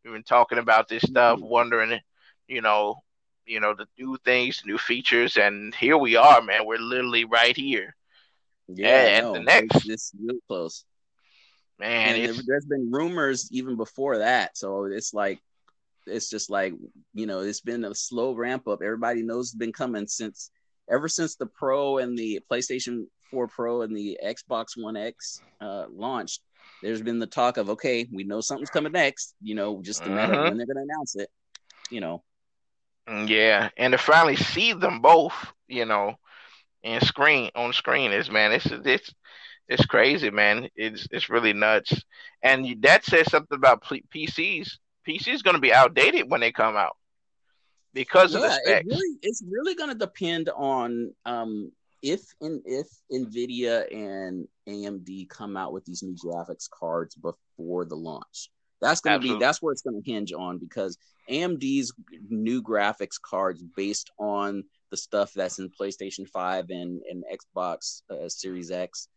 we've been talking about this stuff, Mhm. wondering, you know, you know, the new things, new features, and here we are, man. We're literally right here, Yeah, and no, the next. it's, it's real close. Man. and It's there, there's been rumors even before that, so it's like it's just like you know it's been a slow ramp up. Everybody knows it's been coming since ever since the Pro and the PlayStation 4 Pro and the Xbox One X uh, launched. There's been the talk of okay, we know something's coming next. You know, just a matter Mhm. of when they're going to announce it. You know, Yeah, and to finally see them both, you know, and screen on screen is man, it's it's it's crazy, man. It's it's really nuts, and that says something about PCs. PCs going to be outdated when they come out because yeah, of the specs. It really, it's really going to depend on um, if in if Nvidia and AMD come out with these new graphics cards before the launch. That's going to be that's where it's going to hinge on because AMD's new graphics cards based on the stuff that's in PlayStation 5 and, and Xbox uh, Series X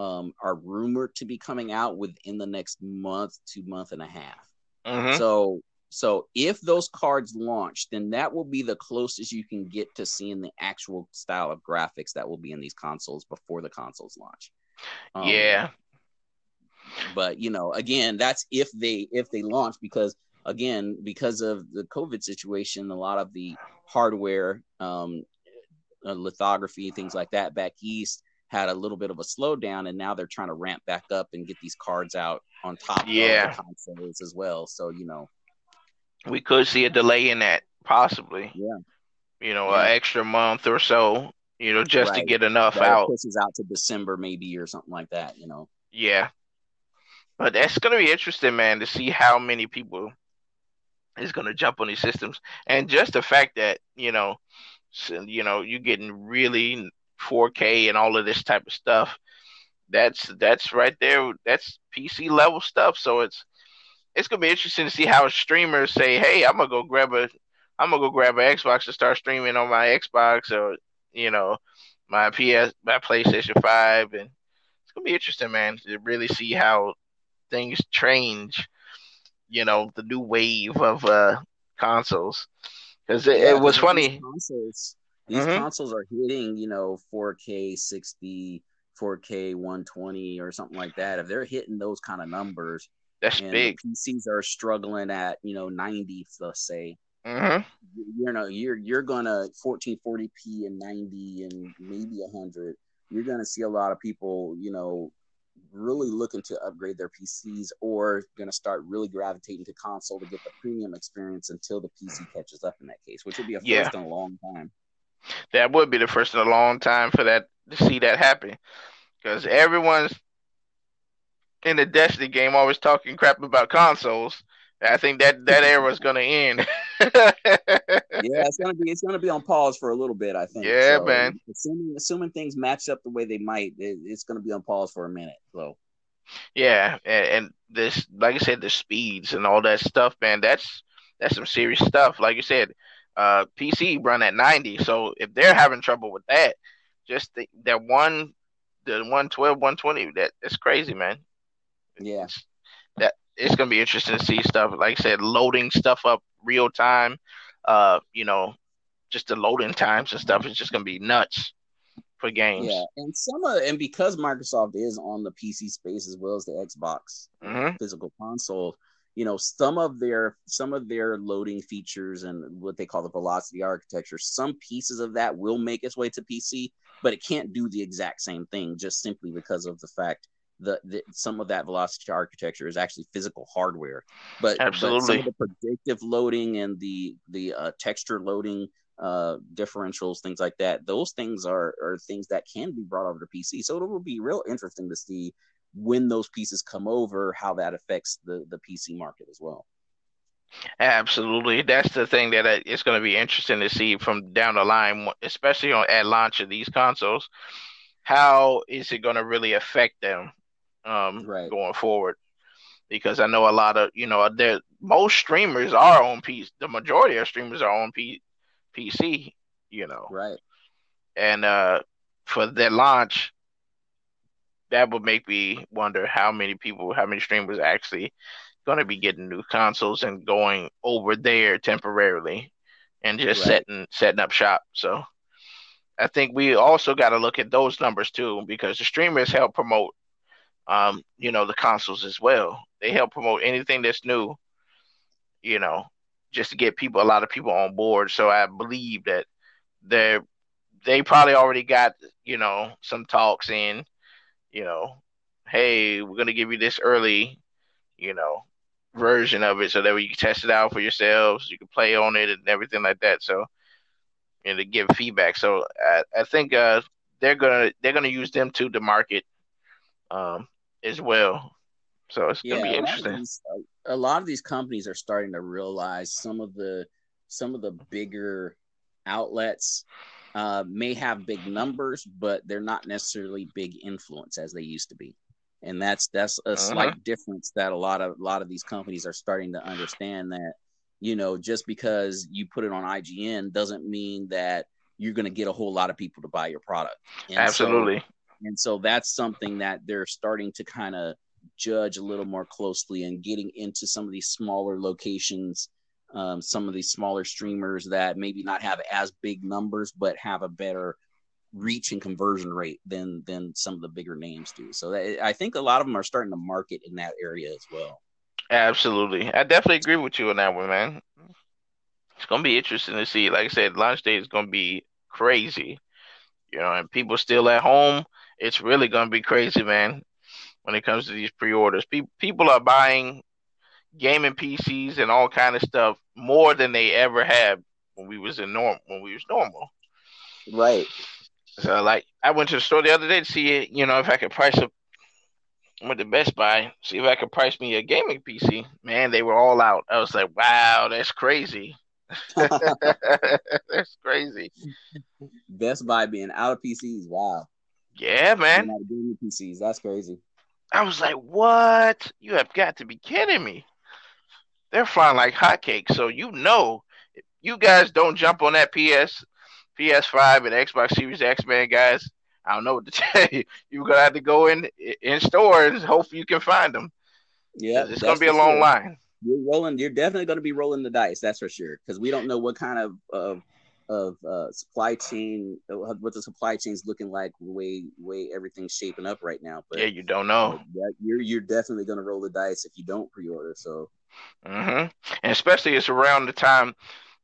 um, are rumored to be coming out within the next month to month and a half. Mm-hmm. So so if those cards launch, then that will be the closest you can get to seeing the actual style of graphics that will be in these consoles before the consoles launch. Um, yeah. But you know, again, that's if they if they launch because again, because of the COVID situation, a lot of the hardware, um, uh, lithography, things like that back east had a little bit of a slowdown, and now they're trying to ramp back up and get these cards out on top yeah. of the consoles as well. So you know, we could see a delay in that possibly. Yeah. You know, yeah. an extra month or so. You know, just right. to get enough that out. Pushes out to December maybe or something like that. You know. Yeah. But that's gonna be interesting, man, to see how many people is gonna jump on these systems, and just the fact that you know, you know, you're getting really 4K and all of this type of stuff. That's that's right there. That's PC level stuff. So it's it's gonna be interesting to see how streamers say, "Hey, I'm gonna go grab a, I'm gonna go grab an Xbox to start streaming on my Xbox or you know my PS, my PlayStation Five," and it's gonna be interesting, man, to really see how things change. You know, the new wave of uh consoles because it, yeah, it was funny. Consoles, these mm-hmm. consoles are hitting, you know, 4K 60, 4K 120 or something like that. If they're hitting those kind of numbers, that's big. PCs are struggling at, you know, 90, let's say. Mm-hmm. You know, you're you're gonna 1440p and 90 and maybe 100. You're gonna see a lot of people, you know, really looking to upgrade their PCs or going to start really gravitating to console to get the premium experience until the PC catches up in that case, which would be a first yeah. in a long time. That would be the first in a long time for that to see that happen, because everyone's in the Destiny game always talking crap about consoles. I think that that era is going to end. yeah, it's going to be it's going to be on pause for a little bit. I think. Yeah, so, man. Assuming assuming things match up the way they might, it, it's going to be on pause for a minute. So. Yeah, and, and, this, like I said, the speeds and all that stuff, man. That's that's some serious stuff. Like you said, uh, PC run at 90. So if they're having trouble with that, just the, that one, the 112, 120, that it's crazy, man. Yeah. It's, that it's gonna be interesting to see stuff. Like I said, loading stuff up real time. Uh, you know, just the loading times and stuff is just gonna be nuts for games. Yeah, and some of and because Microsoft is on the PC space as well as the Xbox mm-hmm. physical console, you know some of their some of their loading features and what they call the velocity architecture some pieces of that will make its way to pc but it can't do the exact same thing just simply because of the fact that the, some of that velocity architecture is actually physical hardware but, Absolutely. but some of the predictive loading and the the uh, texture loading uh, differentials things like that those things are are things that can be brought over to pc so it will be real interesting to see when those pieces come over, how that affects the the PC market as well. Absolutely, that's the thing that uh, it's going to be interesting to see from down the line, especially on at launch of these consoles. How is it going to really affect them um, right. going forward? Because I know a lot of you know, there most streamers are on PC. The majority of streamers are on P, PC. You know, right? And uh, for their launch, that would make me wonder how many people, how many streamers actually going to be getting new consoles and going over there temporarily and just right. setting setting up shop. So I think we also got to look at those numbers too because the streamers help promote um, you know, the consoles as well. They help promote anything that's new, you know, just to get people a lot of people on board. So I believe that they're they probably already got, you know, some talks in you know, hey, we're gonna give you this early, you know, version of it so that you can test it out for yourselves, you can play on it and everything like that. So and to give feedback. So I, I think uh, they're gonna they're gonna use them too to market um, as well. So it's gonna be interesting. A lot, these, a lot of these companies are starting to realize some of the some of the bigger outlets uh, may have big numbers, but they're not necessarily big influence as they used to be. And that's that's a uh-huh. slight difference that a lot of a lot of these companies are starting to understand that you know just because you put it on IGN doesn't mean that you're going to get a whole lot of people to buy your product. And Absolutely. So, and so that's something that they're starting to kind of judge a little more closely and getting into some of these smaller locations um, some of these smaller streamers that maybe not have as big numbers but have a better reach and conversion rate than than some of the bigger names do. So that, I think a lot of them are starting to market in that area as well. Absolutely, I definitely agree with you on that one, man. It's gonna be interesting to see. Like I said, launch day is gonna be crazy. You know, and people still at home. It's really gonna be crazy, man. When it comes to these pre-orders, people people are buying gaming PCs and all kind of stuff more than they ever had when we was in norm when we was normal. Right. So like I went to the store the other day to see it, you know, if I could price a I went to Best Buy, see if I could price me a gaming PC. Man, they were all out. I was like, wow, that's crazy. that's crazy. Best Buy being out of PCs. Wow. Yeah, man. Out of gaming PCs. That's crazy. I was like, what? You have got to be kidding me they're flying like hotcakes. So you know, you guys don't jump on that PS, PS5 and Xbox Series X, man, guys. I don't know what to tell you. You're gonna have to go in in stores. Hopefully, you can find them. Yeah, it's gonna be a long line. You're rolling. You're definitely gonna be rolling the dice. That's for sure. Because we don't know what kind of of of uh, supply chain, what the supply chain is looking like, way way everything's shaping up right now. But yeah, you don't know. Uh, you're you're definitely gonna roll the dice if you don't pre-order. So Mm-hmm. And especially it's around the time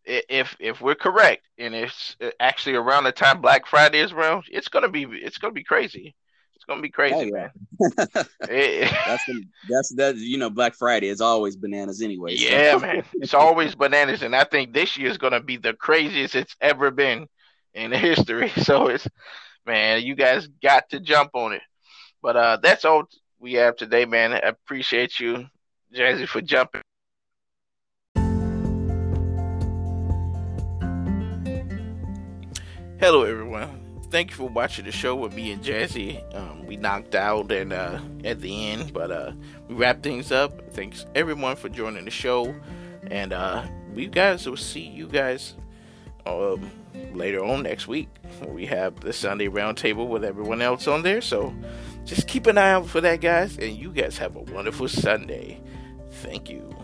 if if we're correct and it's actually around the time Black Friday is around, it's gonna be it's gonna be crazy. It's gonna be crazy, oh, yeah. man. that's the, that's that you know Black Friday is always bananas anyway. So. Yeah, man, it's always bananas, and I think this year is gonna be the craziest it's ever been in history. So it's man, you guys got to jump on it. But uh, that's all we have today, man. I appreciate you Jazzy for jumping. Hello, everyone. Thank you for watching the show with me and Jazzy. Um, we knocked out and uh, at the end, but uh, we wrap things up. Thanks everyone for joining the show, and uh, we guys will see you guys um, later on next week. We have the Sunday roundtable with everyone else on there, so just keep an eye out for that, guys. And you guys have a wonderful Sunday. Thank you.